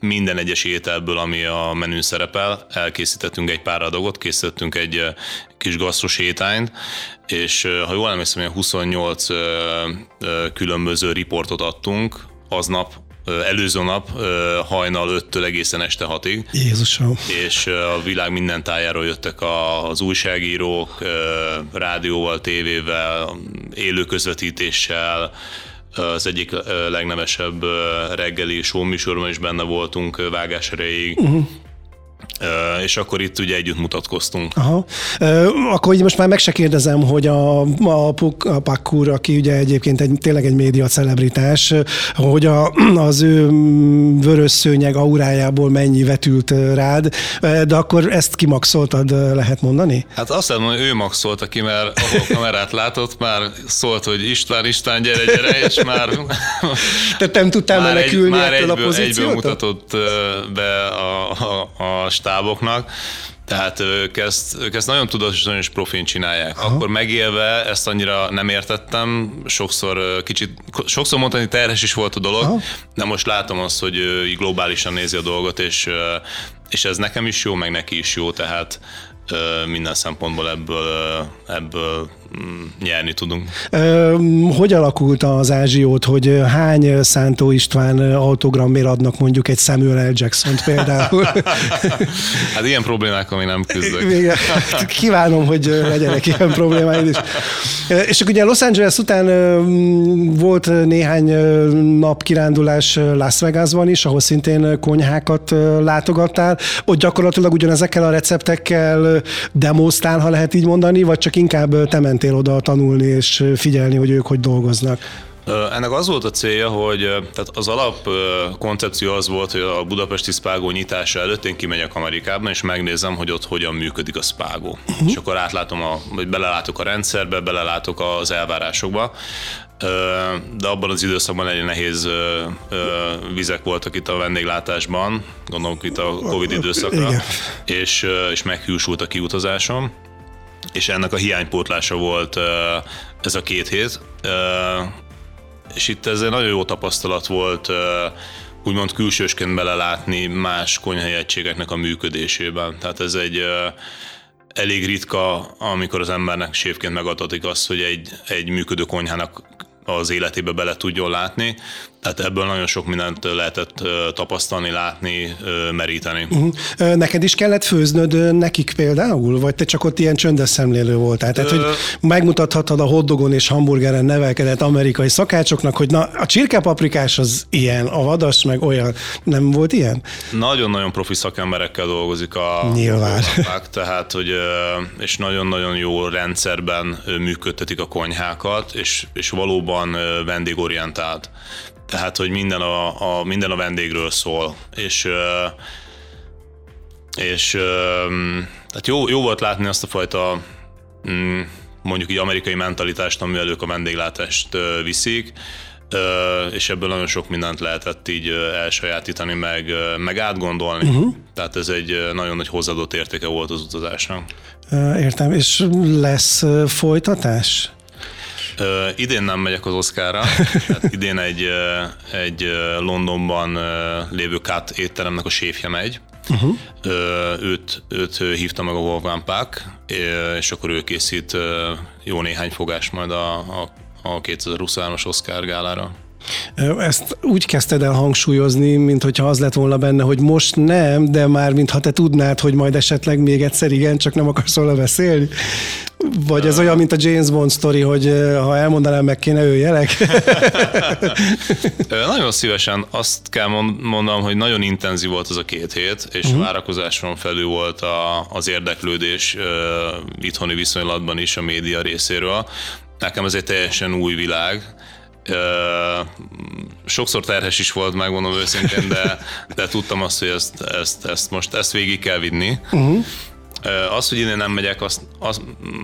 minden egyes ételből, ami a menün szerepel, elkészítettünk egy pár adagot, készítettünk egy kis gasztros étányt, és ha jól emlékszem, 28 különböző riportot adtunk aznap, előző nap hajnal 5-től egészen este 6-ig. Jézusom. És a világ minden tájáról jöttek az újságírók, rádióval, tévével, élő közvetítéssel, az egyik legnevesebb reggeli show műsorban is benne voltunk vágás erejéig. Uh-huh és akkor itt ugye együtt mutatkoztunk. Aha. Akkor így most már meg se kérdezem, hogy a, a, a Pakkur, aki ugye egyébként egy, tényleg egy média celebritás, hogy a, az ő vörös szőnyeg aurájából mennyi vetült rád, de akkor ezt kimaxoltad, lehet mondani? Hát azt mondom, hogy ő maxolta ki, mert ahol kamerát látott, már szólt, hogy István, István, gyere, gyere, és már... Te nem tudtál menekülni egy, már egyből, a pozíciótól? egyből mutatott be a, a, a stáboknak, tehát ők ezt, ők ezt nagyon tudatosan és profin csinálják. Aha. Akkor megélve ezt annyira nem értettem, sokszor kicsit, sokszor mondani terhes is volt a dolog, Aha. de most látom azt, hogy globálisan nézi a dolgot, és, és ez nekem is jó, meg neki is jó, tehát minden szempontból ebből, ebből nyerni tudunk. Hogy alakult az ázsiót, hogy hány Szántó István autogrammér adnak mondjuk egy Samuel L. jackson például? hát ilyen problémákkal még nem küzdök. Kívánom, hogy legyenek ilyen problémáid is. És akkor ugye Los Angeles után volt néhány nap kirándulás Las Vegasban is, ahol szintén konyhákat látogattál. Ott gyakorlatilag ugyanezekkel a receptekkel demoztál, ha lehet így mondani, vagy csak inkább te mentél oda tanulni és figyelni, hogy ők hogy dolgoznak? Ennek az volt a célja, hogy tehát az alap koncepció az volt, hogy a budapesti Spágó nyitása előtt én kimegyek Amerikában, és megnézem, hogy ott hogyan működik a Spágó. Uh-huh. És akkor átlátom, a, vagy belelátok a rendszerbe, belelátok az elvárásokba de abban az időszakban elég nehéz vizek voltak itt a vendéglátásban, gondolom itt a Covid időszakra, és, és meghűsült a kiutazásom, és ennek a hiánypótlása volt ez a két hét, és itt ez egy nagyon jó tapasztalat volt úgymond külsősként belelátni más konyhai egységeknek a működésében. Tehát ez egy elég ritka, amikor az embernek sévként megadatik az, hogy egy, egy működő konyhának az életébe bele tudjon látni. Tehát ebből nagyon sok mindent lehetett tapasztalni, látni, meríteni. Uh-huh. Neked is kellett főznöd nekik például, vagy te csak ott ilyen csöndes szemlélő voltál? Tehát, hogy megmutathatod a hotdogon és hamburgeren nevelkedett amerikai szakácsoknak, hogy na, a csirkepaprikás az ilyen, a vadas meg olyan. Nem volt ilyen? Nagyon-nagyon profi szakemberekkel dolgozik a Nyilván. A tehát, hogy és nagyon-nagyon jó rendszerben működtetik a konyhákat, és, és valóban vendégorientált. Tehát, hogy minden a, a, minden a vendégről szól. És, és tehát jó, jó volt látni azt a fajta mm, mondjuk így amerikai mentalitást, amivel ők a vendéglátást viszik, és ebből nagyon sok mindent lehetett így elsajátítani, meg, meg átgondolni. Uh-huh. Tehát ez egy nagyon nagy hozzáadott értéke volt az utazásnak. Értem, és lesz folytatás? Uh, idén nem megyek az Oszkára, hát idén egy, egy Londonban lévő Kat étteremnek a séfje megy. Uh-huh. Uh, őt, őt hívta meg a Wolfgang Puck, és akkor ő készít jó néhány fogás majd a, a, a 2023-as Oscar gálára. Ezt úgy kezdted el hangsúlyozni, mint hogyha az lett volna benne, hogy most nem, de már mintha te tudnád, hogy majd esetleg még egyszer igen, csak nem akarsz róla beszélni. Vagy ez olyan, mint a James Bond sztori, hogy ha elmondanám, meg kéne ő jelek? nagyon szívesen azt kell mondanom, hogy nagyon intenzív volt az a két hét, és uh-huh. várakozáson felül volt a, az érdeklődés uh, itthoni viszonylatban is a média részéről. Nekem ez egy teljesen új világ, sokszor terhes is volt, megmondom őszintén, de, de tudtam azt, hogy ezt, ezt, ezt most ezt végig kell vinni. Uh-huh. Az, hogy én nem megyek, azt, azt,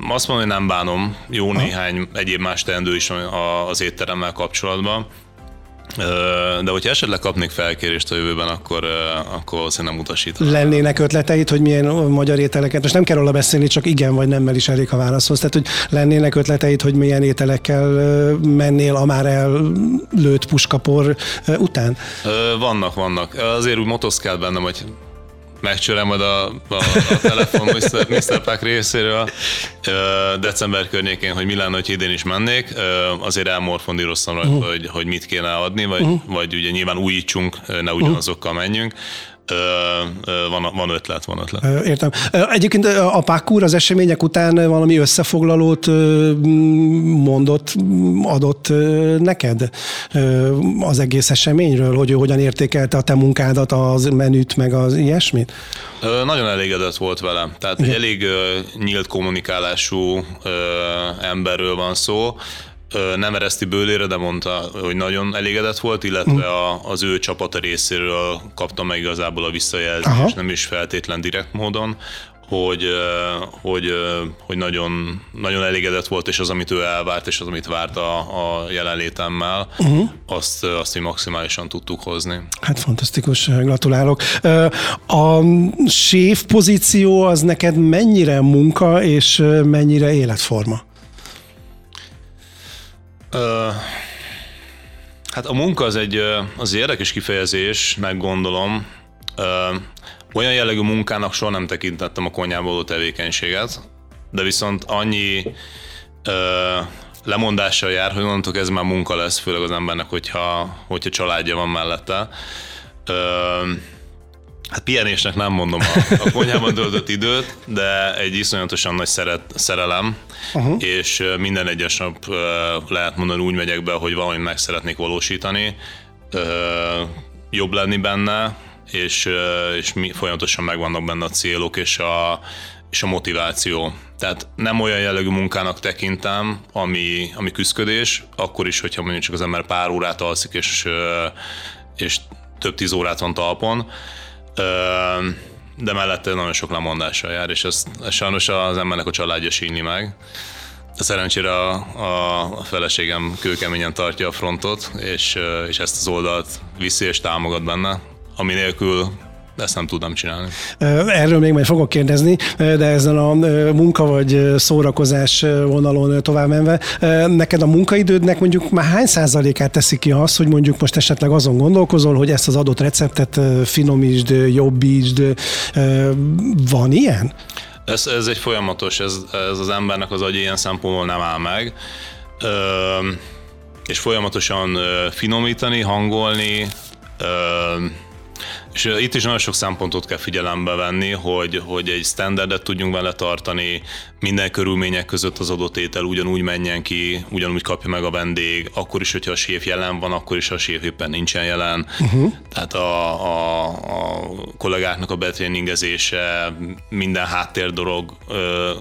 azt mondom, hogy nem bánom. Jó uh-huh. néhány egyéb más teendő is az étteremmel kapcsolatban. De hogyha esetleg kapnék felkérést a jövőben, akkor, akkor valószínűleg nem utasítanám. Lennének ötleteid, hogy milyen magyar ételeket, most nem kell róla beszélni, csak igen vagy nemmel is elég a válaszhoz. Tehát, hogy lennének ötleteid, hogy milyen ételekkel mennél a már ellőtt puskapor után? Vannak, vannak. Azért úgy motoszkál bennem, hogy megcsörem majd a, a, a telefon Mr. Mr. Pack részéről december környékén, hogy mi lenne, hogy idén is mennék. Azért elmorfondíroztam rajta, uh-huh. hogy, hogy mit kéne adni, vagy, uh-huh. vagy ugye nyilván újítsunk, ne ugyanazokkal menjünk van, van ötlet, van ötlet. Értem. Egyébként a Pákúr az események után valami összefoglalót mondott, adott neked az egész eseményről, hogy ő hogyan értékelte a te munkádat, az menüt, meg az ilyesmit? Nagyon elégedett volt vele. Tehát egy elég nyílt kommunikálású emberről van szó nem ereszti bőlére, de mondta, hogy nagyon elégedett volt, illetve mhm. a, az ő csapata részéről kapta meg igazából a visszajelzést, Aha. nem is feltétlen direkt módon, hogy, hogy, hogy nagyon, nagyon elégedett volt, és az, amit ő elvárt, és az, amit várt a, a jelenlétemmel, uh-huh. azt, azt mi maximálisan tudtuk hozni. Hát fantasztikus, gratulálok. A séf pozíció az neked mennyire munka, és mennyire életforma? Hát a munka az egy, az érdekes kifejezés, meggondolom. Olyan jellegű munkának soha nem tekintettem a konyhából tevékenységet, de viszont annyi lemondással jár, hogy onnantól ez már munka lesz, főleg az embernek, hogyha, hogyha családja van mellette. Hát pihenésnek nem mondom a, a konyhában töltött időt, de egy iszonyatosan nagy szeret, szerelem, uh-huh. és minden egyes nap lehet mondani úgy megyek be, hogy valamit meg szeretnék valósítani, jobb lenni benne, és, és mi folyamatosan megvannak benne a célok és a, és a motiváció. Tehát nem olyan jellegű munkának tekintem, ami, ami küzdködés, akkor is, hogyha mondjuk csak az ember pár órát alszik, és, és több tíz órát van talpon, de mellette nagyon sok lemondással jár, és ezt, sajnos az embernek a családja sínyi meg. Szerencsére a, a feleségem kőkeményen tartja a frontot, és, és ezt az oldalt viszi és támogat benne, ami nélkül de ezt nem tudnám csinálni. Erről még majd fogok kérdezni, de ezen a munka vagy szórakozás vonalon tovább menve, neked a munkaidődnek mondjuk már hány százalékát teszik ki az, hogy mondjuk most esetleg azon gondolkozol, hogy ezt az adott receptet finomítsd, jobbítsd, van ilyen? Ez, ez egy folyamatos, ez, ez az embernek az agy ilyen szempontból nem áll meg. Ö, és folyamatosan finomítani, hangolni, ö, és itt is nagyon sok szempontot kell figyelembe venni, hogy, hogy egy standardet tudjunk vele tartani, minden körülmények között az adott étel ugyanúgy menjen ki, ugyanúgy kapja meg a vendég, akkor is, hogyha a séf jelen van, akkor is, ha a séf éppen nincsen jelen. Uh-huh. Tehát a, a, a kollégáknak a betréningezése, minden háttér dolog,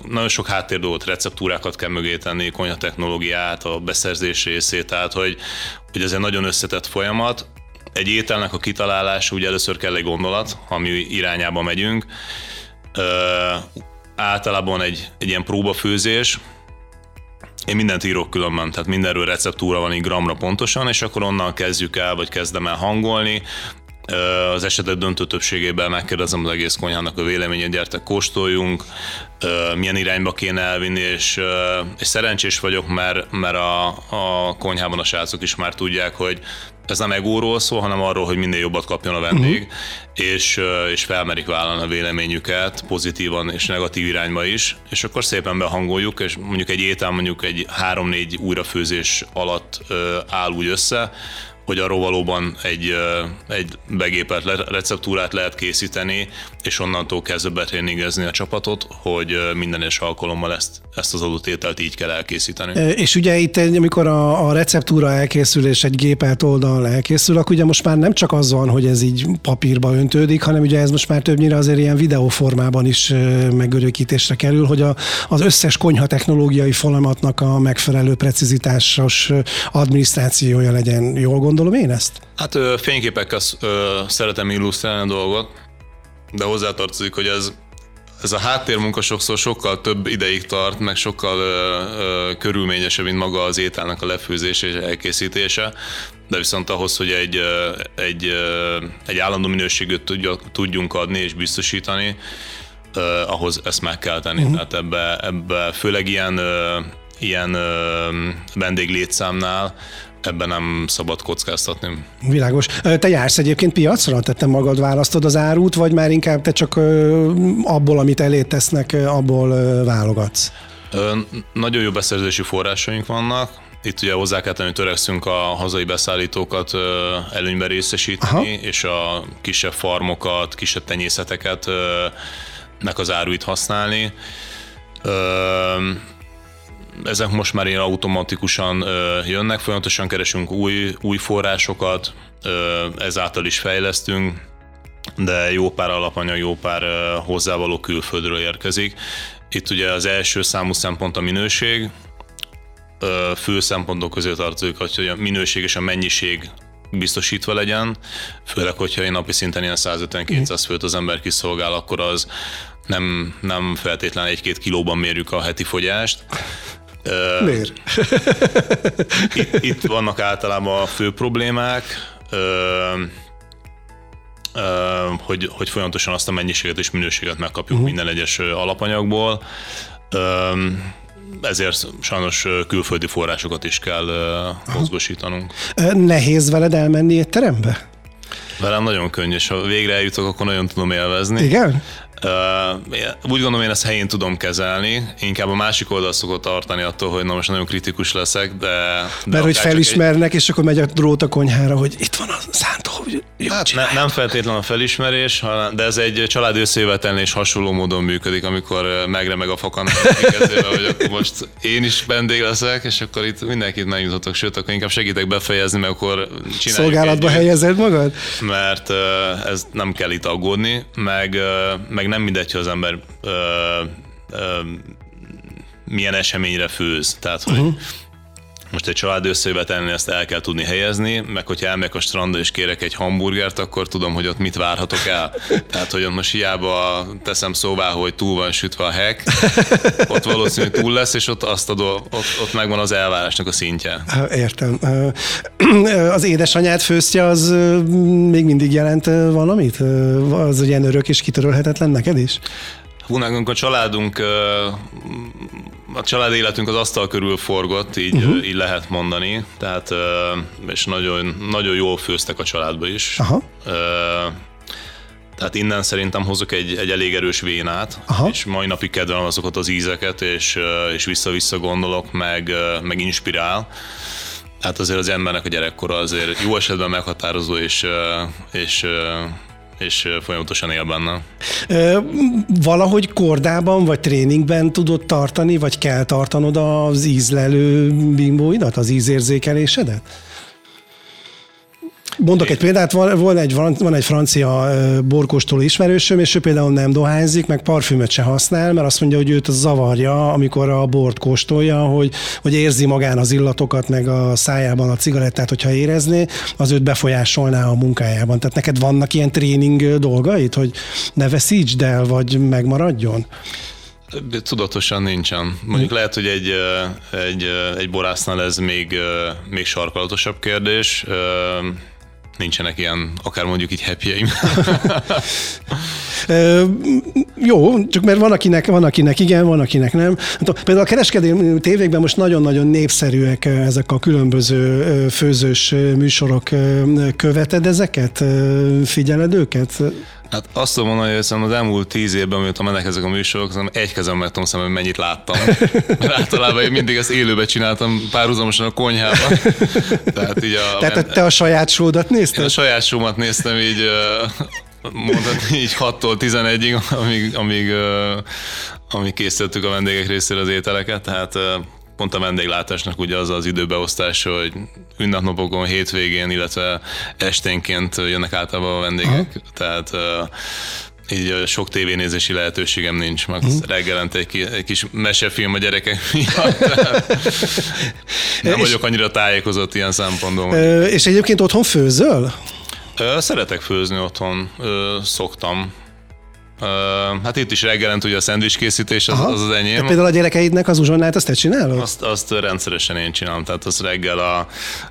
nagyon sok háttér dolgot, receptúrákat kell mögé tenni, technológiát, a beszerzés részét, tehát hogy, hogy ez egy nagyon összetett folyamat, egy ételnek a kitalálása, ugye először kell egy gondolat, ami irányába megyünk. Ö, általában egy, egy ilyen próbafőzés, én mindent írok különben, tehát mindenről receptúra van így gramra pontosan, és akkor onnan kezdjük el, vagy kezdem el hangolni, az esetek döntő többségében megkérdezem az egész konyhának a véleményét, gyertek kóstoljunk, milyen irányba kéne elvinni, és, és szerencsés vagyok, mert, mert a, a konyhában a srácok is már tudják, hogy ez nem egóról szól, hanem arról, hogy minél jobbat kapjon a vendég, uh-huh. és, és felmerik vállalni a véleményüket pozitívan és negatív irányba is, és akkor szépen behangoljuk, és mondjuk egy étel mondjuk egy három-négy újrafőzés alatt áll úgy össze, hogy arról valóban egy, egy begépelt receptúrát lehet készíteni, és onnantól kezdve betréningezni a csapatot, hogy minden és alkalommal ezt, ezt az adott ételt így kell elkészíteni. És ugye itt, amikor a, a receptúra elkészül, és egy gépelt oldal elkészül, akkor ugye most már nem csak az van, hogy ez így papírba öntődik, hanem ugye ez most már többnyire azért ilyen videóformában is megörökítésre kerül, hogy a, az összes konyha technológiai folyamatnak a megfelelő precizitásos adminisztrációja legyen. Jól gondolom? Gondolom én ezt? Hát fényképekkel szeretem illusztrálni a dolgot, de hozzátartozik, hogy ez, ez a háttérmunka sokszor sokkal több ideig tart, meg sokkal ö, ö, körülményesebb, mint maga az ételnek a lefőzése és elkészítése, de viszont ahhoz, hogy egy, egy, egy állandó minőségűt tudjunk adni és biztosítani, ahhoz ezt meg kell tenni. Uh-huh. Tehát ebbe, ebbe főleg ilyen, ilyen vendéglétszámnál ebben nem szabad kockáztatni. Világos. Te jársz egyébként piacra? Tehát te magad választod az árut, vagy már inkább te csak abból, amit elé tesznek, abból válogatsz? Nagyon jó beszerzési forrásaink vannak. Itt ugye hozzá kell tenni, hogy törekszünk a hazai beszállítókat előnyben részesíteni, Aha. és a kisebb farmokat, kisebb tenyészeteket nek az áruit használni ezek most már ilyen automatikusan jönnek, folyamatosan keresünk új, új forrásokat, ezáltal is fejlesztünk, de jó pár alapanyag, jó pár hozzávaló külföldről érkezik. Itt ugye az első számú szempont a minőség, fő szempontok közé tartozik, hogy a minőség és a mennyiség biztosítva legyen, főleg, hogyha én napi szinten ilyen 150-200 főt az ember kiszolgál, akkor az nem, nem feltétlenül egy-két kilóban mérjük a heti fogyást, Miért? itt, itt vannak általában a fő problémák, hogy, hogy folyamatosan azt a mennyiséget és minőséget megkapjuk uh-huh. minden egyes alapanyagból. Ezért sajnos külföldi forrásokat is kell mozgosítanunk. Nehéz veled elmenni egy terembe? Velem nagyon könnyű, és ha végre eljutok, akkor nagyon tudom élvezni. Igen? Úgy gondolom, én ezt helyén tudom kezelni, inkább a másik oldal szokott tartani attól, hogy na most nagyon kritikus leszek, de... de Mert hogy felismernek, egy... és akkor megy a drót a konyhára, hogy itt van a szántó, hogy jó hát ne, nem feltétlenül a felismerés, de ez egy család összejövetelnél is hasonló módon működik, amikor megremeg a fakan, hogy akkor most én is vendég leszek, és akkor itt mindenkit megjutatok, sőt, akkor inkább segítek befejezni, mert akkor csináljuk Szolgálatba együtt, helyezed magad? Mert ez nem kell itt aggódni, meg, meg nem mindegy, hogy az ember ö, ö, milyen eseményre főz. Tehát, hogy uh-huh. Most egy család összejövetelni ezt el kell tudni helyezni, meg hogyha elmegyek a strandra és kérek egy hamburgert, akkor tudom, hogy ott mit várhatok el. Tehát, hogy ott most hiába teszem szóvá, hogy túl van sütve a hek, ott valószínűleg túl lesz, és ott, azt adó, ott, ott megvan az elvárásnak a szintje. Értem. Az édesanyád főztje az még mindig jelent valamit? Az ilyen örök és kitörölhetetlen neked is? Hú, nekünk a családunk, a család életünk az asztal körül forgott, így, uh-huh. így lehet mondani, tehát és nagyon, nagyon jól főztek a családba is. Aha. Tehát innen szerintem hozok egy, egy elég erős vénát, Aha. és mai napig kedvelem azokat az ízeket, és, és vissza-vissza gondolok, meg, meg inspirál. Hát azért az embernek a gyerekkora azért jó esetben meghatározó, és, és és folyamatosan él benne. Valahogy kordában vagy tréningben tudod tartani, vagy kell tartanod az ízlelő bimbóidat, az ízérzékelésedet? Mondok egy példát, van, van, egy, van egy francia borkóstoló ismerősöm, és ő például nem dohányzik, meg parfümöt se használ, mert azt mondja, hogy őt az zavarja, amikor a bort kóstolja, hogy, hogy érzi magán az illatokat, meg a szájában a cigarettát, hogyha érezné, az őt befolyásolná a munkájában. Tehát neked vannak ilyen tréning dolgait, hogy ne veszítsd el, vagy megmaradjon? Tudatosan nincsen. Mondjuk hm. lehet, hogy egy, egy, egy borásznál ez még, még sarkalatosabb kérdés nincsenek ilyen, akár mondjuk így happy Jó, csak mert van akinek, van akinek igen, van akinek nem. Például a kereskedelmi tévékben most nagyon-nagyon népszerűek ezek a különböző főzős műsorok. Követed ezeket? Figyeled őket? Hát azt tudom mondani, hogy az elmúlt tíz évben, mióta mennek ezek a műsorok, egy kezem meg tudom szemben, mennyit láttam. Mert általában én mindig ezt élőbe csináltam, párhuzamosan a konyhában. Tehát, így a, Tehát te a saját sódat nézted? Én a saját sómat néztem így mondhatni így 6-tól 11-ig, amíg, amíg, amíg készítettük a vendégek részére az ételeket, tehát pont a vendéglátásnak ugye az az időbeosztás, hogy ünnepnapokon, hétvégén, illetve esténként jönnek általában a vendégek. Aha. Tehát így sok tévénézési lehetőségem nincs, meg uh-huh. reggelente egy, egy kis mesefilm a gyerekek miatt. Nem vagyok annyira tájékozott ilyen szempontból. És egyébként otthon főzöl? Szeretek főzni otthon, szoktam. Hát itt is reggelent ugye a szendvics készítés az, az az enyém. De például a gyerekeidnek az uzsonnát azt te csinálod? Azt, azt rendszeresen én csinálom, tehát az reggel a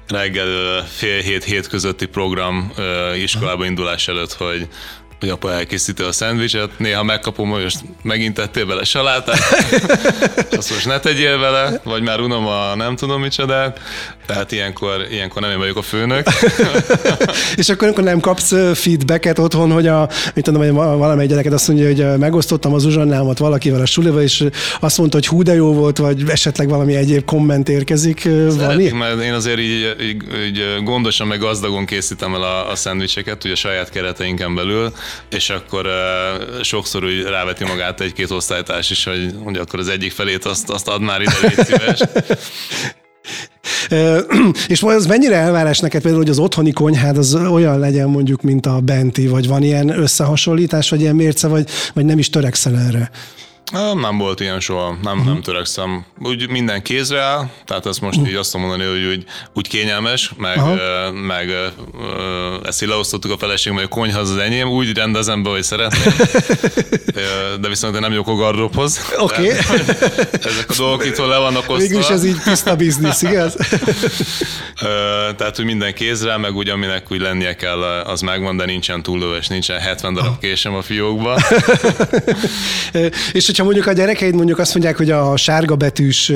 reggel fél hét hét közötti program iskolába indulás előtt, hogy hogy apa elkészíti a szendvicset, néha megkapom, hogy most megint tettél bele salátát, azt most ne tegyél vele, vagy már unom a nem tudom micsodát, tehát ilyenkor, ilyenkor nem én vagyok a főnök. és akkor, amikor nem kapsz feedbacket otthon, hogy a, mit tudom, hogy valamelyik gyereket azt mondja, hogy megosztottam az uzsonnámat valakivel a suliba, és azt mondta, hogy hú de jó volt, vagy esetleg valami egyéb komment érkezik. Szeretik, mert én azért így, így, így gondosan, meg gazdagon készítem el a, a szendvicseket, ugye a saját kereteinken belül, és akkor sokszor úgy ráveti magát egy-két osztálytárs is, hogy, hogy akkor az egyik felét azt, azt ad már ide, légy szíves. És mennyire elvárás neked például, hogy az otthoni konyhád az olyan legyen mondjuk, mint a benti, vagy van ilyen összehasonlítás, vagy ilyen mérce, vagy, vagy nem is törekszel erre? Nem volt ilyen soha, nem, uh-huh. nem törekszem. Úgy minden kézre áll, tehát ezt most uh-huh. így azt mondani, hogy úgy, úgy kényelmes, meg, uh-huh. meg ezt így leosztottuk a feleség, hogy a konyha az, enyém, úgy rendezem be, hogy szeretném. De viszont én nem jók a gardróbhoz. Oké. Okay. Ezek a dolgok itt le vannak osztva. Végülis ez így tiszta biznisz, igaz? Tehát, hogy minden kézre, meg úgy, aminek úgy lennie kell, az megvan, de nincsen túllövés, nincsen 70 darab késem a fiókba. És hogyha hogyha mondjuk a gyerekeid mondjuk azt mondják, hogy a sárga betűs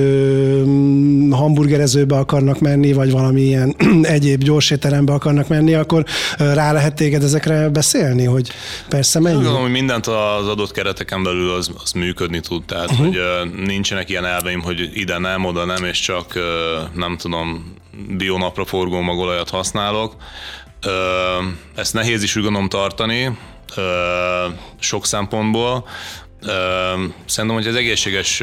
hamburgerezőbe akarnak menni, vagy valamilyen egyéb gyorsétterembe akarnak menni, akkor rá lehet téged ezekre beszélni, hogy persze menjünk. Gondolom, hogy mindent az adott kereteken belül az, az működni tud. Tehát, uh-huh. hogy nincsenek ilyen elveim, hogy ide nem, oda nem, és csak nem tudom, bionapra forgó magolajat használok. Ezt nehéz is úgy gondolom tartani, sok szempontból. Szerintem, hogy az egészséges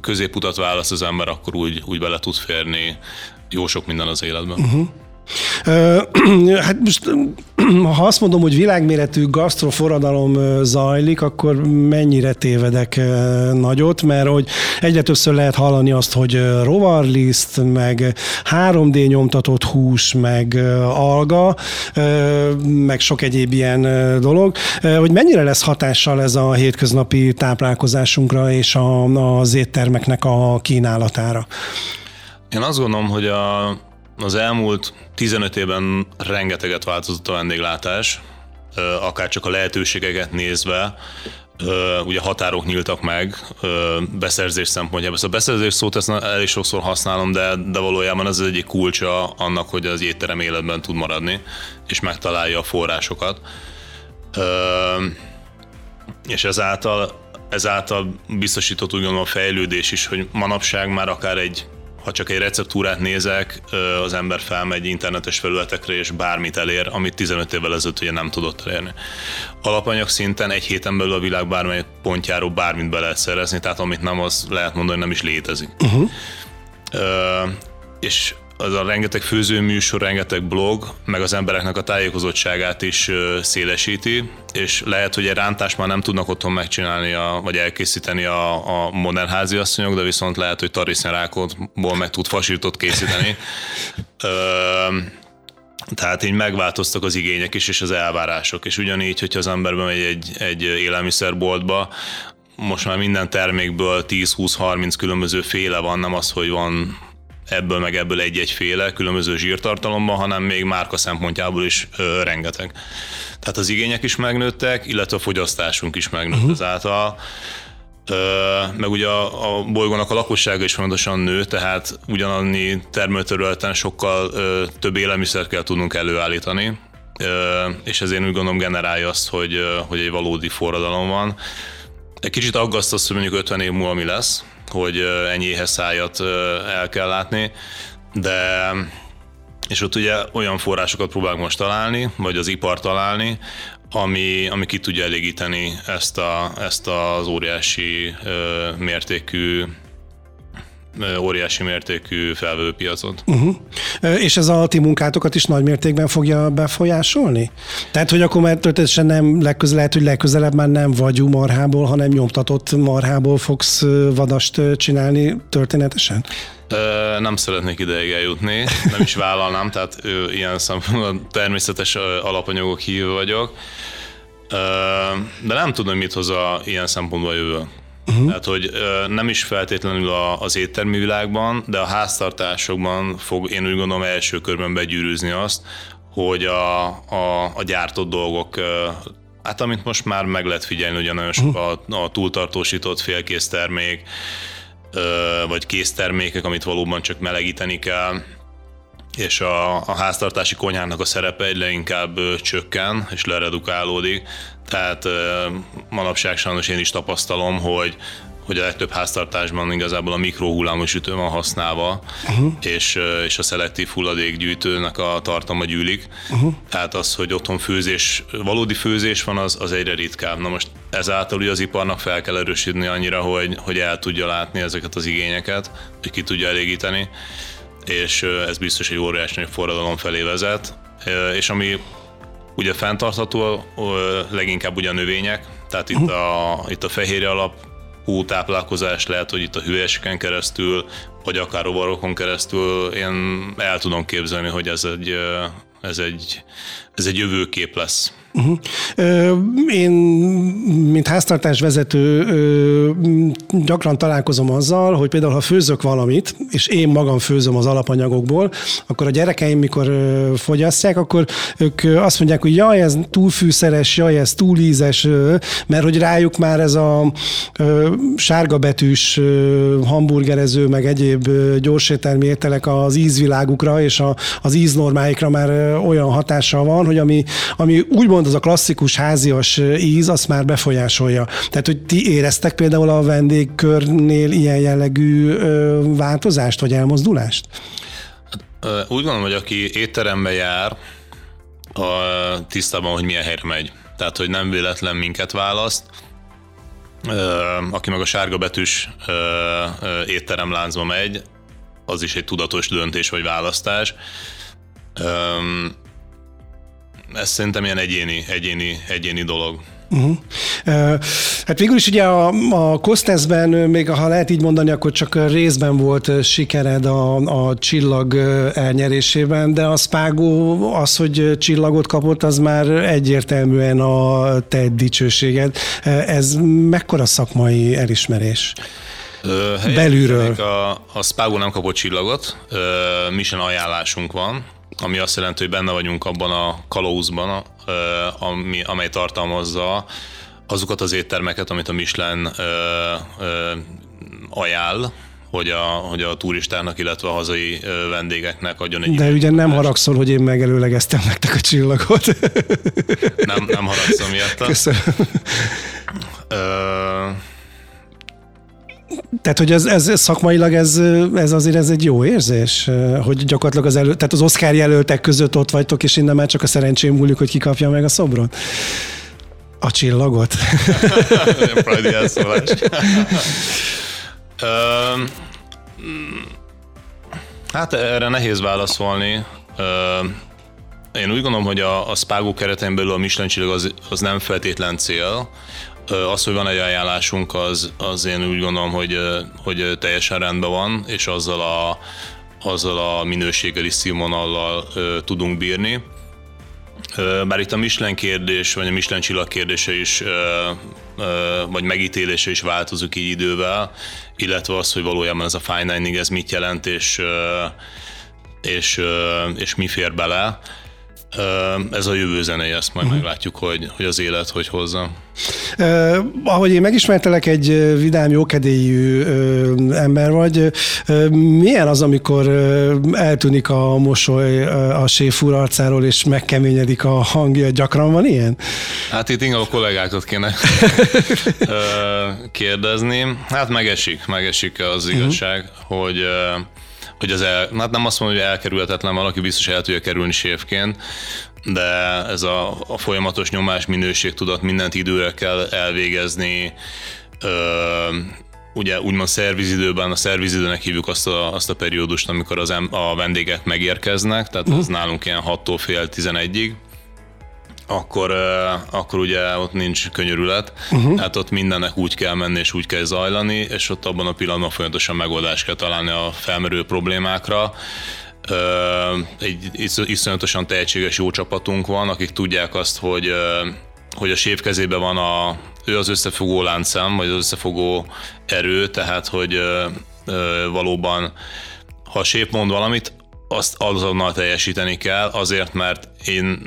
középutat választ az ember, akkor úgy, úgy bele tud férni jó sok minden az életben. Uh-huh. Hát most, ha azt mondom, hogy világméretű gasztroforradalom zajlik, akkor mennyire tévedek nagyot, mert hogy egyre többször lehet hallani azt, hogy rovarliszt, meg 3D nyomtatott hús, meg alga, meg sok egyéb ilyen dolog, hogy mennyire lesz hatással ez a hétköznapi táplálkozásunkra és az éttermeknek a kínálatára? Én azt gondolom, hogy a az elmúlt 15 évben rengeteget változott a vendéglátás, akár csak a lehetőségeket nézve, ugye határok nyíltak meg beszerzés szempontjából. Ezt a beszerzés szót ezt elég sokszor használom, de, de valójában ez az egyik kulcsa annak, hogy az étterem életben tud maradni, és megtalálja a forrásokat. És ezáltal, ezáltal biztosított úgy gondolom a fejlődés is, hogy manapság már akár egy ha csak egy receptúrát nézek, az ember felmegy internetes felületekre, és bármit elér, amit 15 évvel ezelőtt ugye nem tudott elérni. Alapanyag szinten egy héten belül a világ bármely pontjáról bármit be lehet szerezni, tehát amit nem, az lehet mondani, hogy nem is létezik. Uh-huh. Uh, és az a rengeteg főzőműsor, rengeteg blog, meg az embereknek a tájékozottságát is szélesíti, és lehet, hogy egy rántást már nem tudnak otthon megcsinálni, a, vagy elkészíteni a, a modern háziasszonyok, de viszont lehet, hogy tarisznyárákotból meg tud fasírtot készíteni. Ö, tehát így megváltoztak az igények is, és az elvárások. És ugyanígy, hogyha az ember megy egy, egy élelmiszerboltba, most már minden termékből 10-20-30 különböző féle van, nem az, hogy van ebből meg ebből egy-egy féle különböző zsírtartalomban, hanem még márka szempontjából is ö, rengeteg. Tehát az igények is megnőttek, illetve a fogyasztásunk is megnőtt uh-huh. ezáltal. Ö, meg ugye a, a bolygónak a lakossága is fontosan nő, tehát ugyanannyi termőterületen sokkal ö, több élelmiszert kell tudnunk előállítani, ö, és ezért úgy gondolom generálja azt, hogy, ö, hogy egy valódi forradalom van. Egy kicsit aggaszt azt, hogy mondjuk 50 év múlva mi lesz, hogy ennyi éheszájat el kell látni, de és ott ugye olyan forrásokat próbálunk most találni, vagy az ipar találni, ami, ami ki tudja elégíteni ezt, a, ezt az óriási ö, mértékű óriási mértékű felvőpiacot. Uh-huh. És ez a ti munkátokat is nagy mértékben fogja befolyásolni? Tehát, hogy akkor már történetesen nem legközelebb, lehet, hogy legközelebb már nem vagyú marhából, hanem nyomtatott marhából fogsz vadast csinálni történetesen? Nem szeretnék ideig eljutni, nem is vállalnám, tehát ilyen szempontból természetes alapanyagok hívő vagyok, de nem tudom, mit hoz a ilyen szempontból jövő. Uh-huh. Tehát, hogy nem is feltétlenül az éttermi világban, de a háztartásokban fog én úgy gondolom első körben begyűrűzni azt, hogy a, a, a gyártott dolgok Hát amit most már meg lehet figyelni, hogy nagyon sok a, a túltartósított félkész termék, vagy késztermékek, amit valóban csak melegíteni kell, és a, a háztartási konyhának a szerepe egyre inkább csökken és leredukálódik. Tehát manapság sajnos én is tapasztalom, hogy hogy a legtöbb háztartásban igazából a mikrohullámos ütő van használva, uh-huh. és, és a szelektív hulladékgyűjtőnek a tartalma gyűlik. Uh-huh. Tehát az, hogy otthon főzés, valódi főzés van, az, az egyre ritkább. Na most ezáltal ugye az iparnak fel kell erősíteni annyira, hogy, hogy el tudja látni ezeket az igényeket, hogy ki tudja elégíteni és ez biztos egy óriási forradalom felé vezet, és ami ugye fenntartható, leginkább ugye a növények, tehát itt a, itt a fehérje alapú táplálkozás lehet, hogy itt a hüvelyeseken keresztül, vagy akár rovarokon keresztül, én el tudom képzelni, hogy ez egy, ez egy, ez egy jövőkép lesz. Én, mint háztartásvezető, gyakran találkozom azzal, hogy például ha főzök valamit, és én magam főzöm az alapanyagokból, akkor a gyerekeim, mikor fogyasztják, akkor ők azt mondják, hogy jaj, ez túl fűszeres, jaj, ez túl ízes, mert hogy rájuk már ez a sárga betűs hamburgerező, meg egyéb gyorsételmi ételek az ízvilágukra és az íznormáikra már olyan hatással van, hogy ami, ami úgymond az a klasszikus házias íz, azt már befolyásolja. Tehát, hogy ti éreztek például a vendégkörnél ilyen jellegű változást, vagy elmozdulást? Úgy gondolom, hogy aki étterembe jár, a tisztában, hogy milyen helyre megy. Tehát, hogy nem véletlen minket választ, aki meg a sárga betűs étteremláncba megy, az is egy tudatos döntés vagy választás. Ez szerintem ilyen egyéni, egyéni, egyéni dolog. Uh-huh. Hát végül is ugye a, a Kosteszben, még ha lehet így mondani, akkor csak részben volt sikered a, a csillag elnyerésében, de a Spágó az, hogy csillagot kapott, az már egyértelműen a te dicsőséged. Ez mekkora szakmai elismerés? Belülről. A, a Spago nem kapott csillagot, mission ajánlásunk van, ami azt jelenti, hogy benne vagyunk abban a kalauzban, ami, amely tartalmazza azokat az éttermeket, amit a Michelin ajánl, hogy a, hogy a turistának, illetve a hazai vendégeknek adjon egy... De ugye nem haragszol, hogy én megelőlegeztem nektek a csillagot. Nem, nem haragszom miatt. Köszönöm. Tehát, hogy ez, ez szakmailag ez, ez azért ez egy jó érzés, hogy gyakorlatilag az, elő, tehát az Oscar jelöltek között ott vagytok, és innen már csak a szerencsém múlik, hogy kikapja meg a szobrot. A csillagot. Hát erre nehéz válaszolni. Én úgy gondolom, hogy a, a Spago keretén belül a Michelin csillag az, az nem feltétlen cél. Az, hogy van egy ajánlásunk, az, az én úgy gondolom, hogy, hogy teljesen rendben van, és azzal a, azzal a minőséggel színvonallal tudunk bírni. Bár itt a Michelin kérdés, vagy a Michelin csillag kérdése is, vagy megítélése is változik így idővel, illetve az, hogy valójában ez a fine dining, ez mit jelent, és, és, és mi fér bele. Ez a jövő zenéje, ezt majd uh-huh. meglátjuk, hogy, hogy az élet hogy hozza. Uh, ahogy én megismertelek, egy vidám, jókedélyű uh, ember vagy. Uh, milyen az, amikor uh, eltűnik a mosoly uh, a séfúr arcáról, és megkeményedik a hangja? Gyakran van ilyen? Hát itt inkább a kollégákat kéne uh, kérdezni. Hát megesik, megesik az igazság, uh-huh. hogy uh, hogy az el, hát nem azt mondom, hogy elkerülhetetlen, valaki biztos el tudja kerülni sévként, de ez a, a folyamatos nyomás minőség tudat mindent időre kell elvégezni, ö, ugye úgymond szervizidőben, a szervizidőnek hívjuk azt a, azt a periódust, amikor az em, a vendégek megérkeznek, tehát uh-huh. az nálunk ilyen 6-tól fél 11-ig, akkor, akkor ugye ott nincs könyörület, uh-huh. hát ott mindennek úgy kell menni és úgy kell zajlani, és ott abban a pillanatban folyamatosan megoldást kell találni a felmerülő problémákra. Egy iszonyatosan tehetséges jó csapatunk van, akik tudják azt, hogy hogy a sév kezében van a, ő az összefogó láncszem, vagy az összefogó erő, tehát hogy valóban ha a sév mond valamit, azt azonnal teljesíteni kell, azért, mert én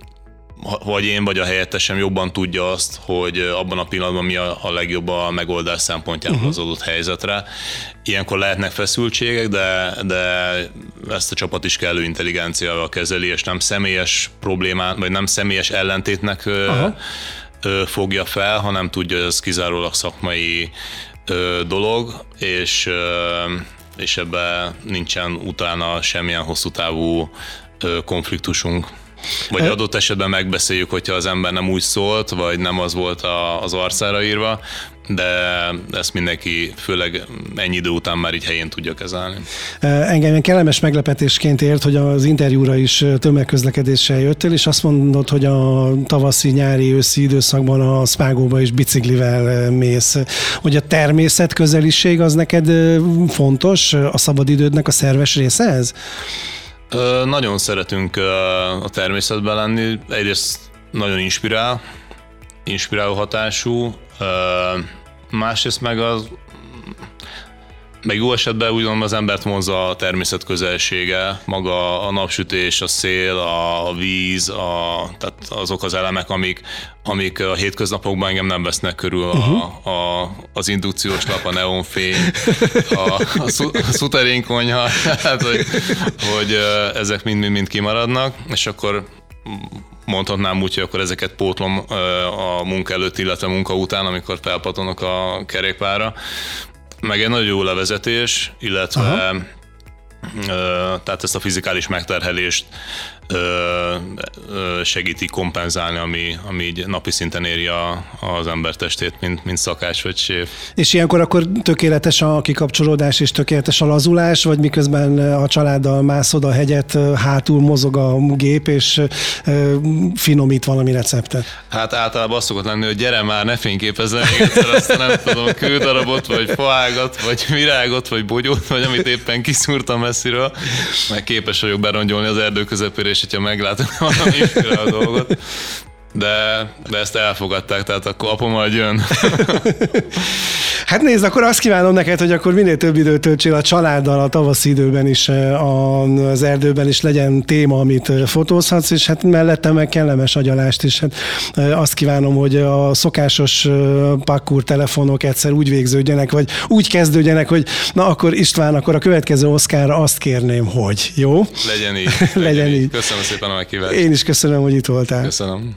vagy én, vagy a helyettesem jobban tudja azt, hogy abban a pillanatban mi a, a legjobb a megoldás szempontjából uh-huh. az adott helyzetre. Ilyenkor lehetnek feszültségek, de, de ezt a csapat is kellő intelligenciával kezeli, és nem személyes problémát, vagy nem személyes ellentétnek uh-huh. fogja fel, hanem tudja, hogy ez kizárólag szakmai dolog, és, és ebben nincsen utána semmilyen hosszú távú konfliktusunk. Vagy adott esetben megbeszéljük, hogyha az ember nem úgy szólt, vagy nem az volt a, az arcára írva, de ezt mindenki főleg ennyi idő után már így helyén tudja kezelni. Engem kellemes meglepetésként ért, hogy az interjúra is tömegközlekedéssel jöttél, és azt mondod, hogy a tavaszi, nyári, őszi időszakban a Spágóba is biciklivel mész. Hogy a természet közeliség az neked fontos, a szabadidődnek a szerves része ez? Nagyon szeretünk a természetben lenni. Egyrészt nagyon inspirál, inspiráló hatású, másrészt meg az meg jó esetben úgy az embert vonza a természet közelsége, maga a napsütés, a szél, a víz, a, tehát azok az elemek, amik, amik a hétköznapokban engem nem vesznek körül, a, uh-huh. a, az indukciós lap, a neonfény, a, a, szu, a szuterénkonyha, hát, hogy, hogy ezek mind-mind kimaradnak, és akkor mondhatnám úgy, hogy akkor ezeket pótlom a munka előtt, illetve munka után, amikor felpatonok a kerékpára. Meg egy nagyon jó levezetés, illetve Aha. tehát ezt a fizikális megterhelést segíti kompenzálni, ami, ami így napi szinten éri a, az ember testét, mint, mint szakács vagy séf. És ilyenkor akkor tökéletes a kikapcsolódás és tökéletes a lazulás, vagy miközben a családdal mászod a hegyet, hátul mozog a gép, és finomít valami receptet? Hát általában azt szokott lenni, hogy gyere már, ne fényképezz le még egyszer azt nem tudom, kődarabot, vagy faágat, vagy virágot, vagy bogyót, vagy amit éppen kiszúrtam messziről, meg képes vagyok berongyolni az erdő közepére, és hogyha meglátom valami a dolgot, de, de ezt elfogadták, tehát akkor apa majd jön. hát nézd, akkor azt kívánom neked, hogy akkor minél több időt töltsél a családdal a tavaszi időben is, eh, az erdőben is legyen téma, amit eh, fotózhatsz, és hát mellette meg kellemes agyalást is. Hát eh, azt kívánom, hogy a szokásos pakkur telefonok egyszer úgy végződjenek, vagy úgy kezdődjenek, hogy na akkor István, akkor a következő Oszkára azt kérném, hogy jó? Legyen így. legyen, legyen így. így. Köszönöm szépen a meghívást. Én is köszönöm, hogy itt voltál. Köszönöm.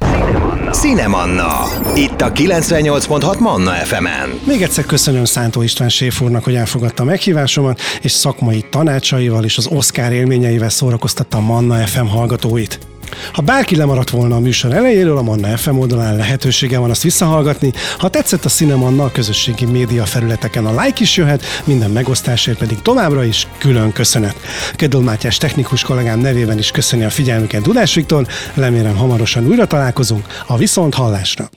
Cinemanna. Itt a 98.6 Manna FM-en. Még egyszer köszönöm Szántó István Séf úrnak, hogy elfogadta a meghívásomat, és szakmai tanácsaival és az Oscar élményeivel szórakoztatta Manna FM hallgatóit. Ha bárki lemaradt volna a műsor elejéről, a Manna FM oldalán lehetősége van azt visszahallgatni. Ha tetszett a Cinemanna, a közösségi média felületeken a like is jöhet, minden megosztásért pedig továbbra is külön köszönet. Kedül Mátyás technikus kollégám nevében is köszöni a figyelmüket Dudás Viktor, remélem hamarosan újra találkozunk a viszont hallásra.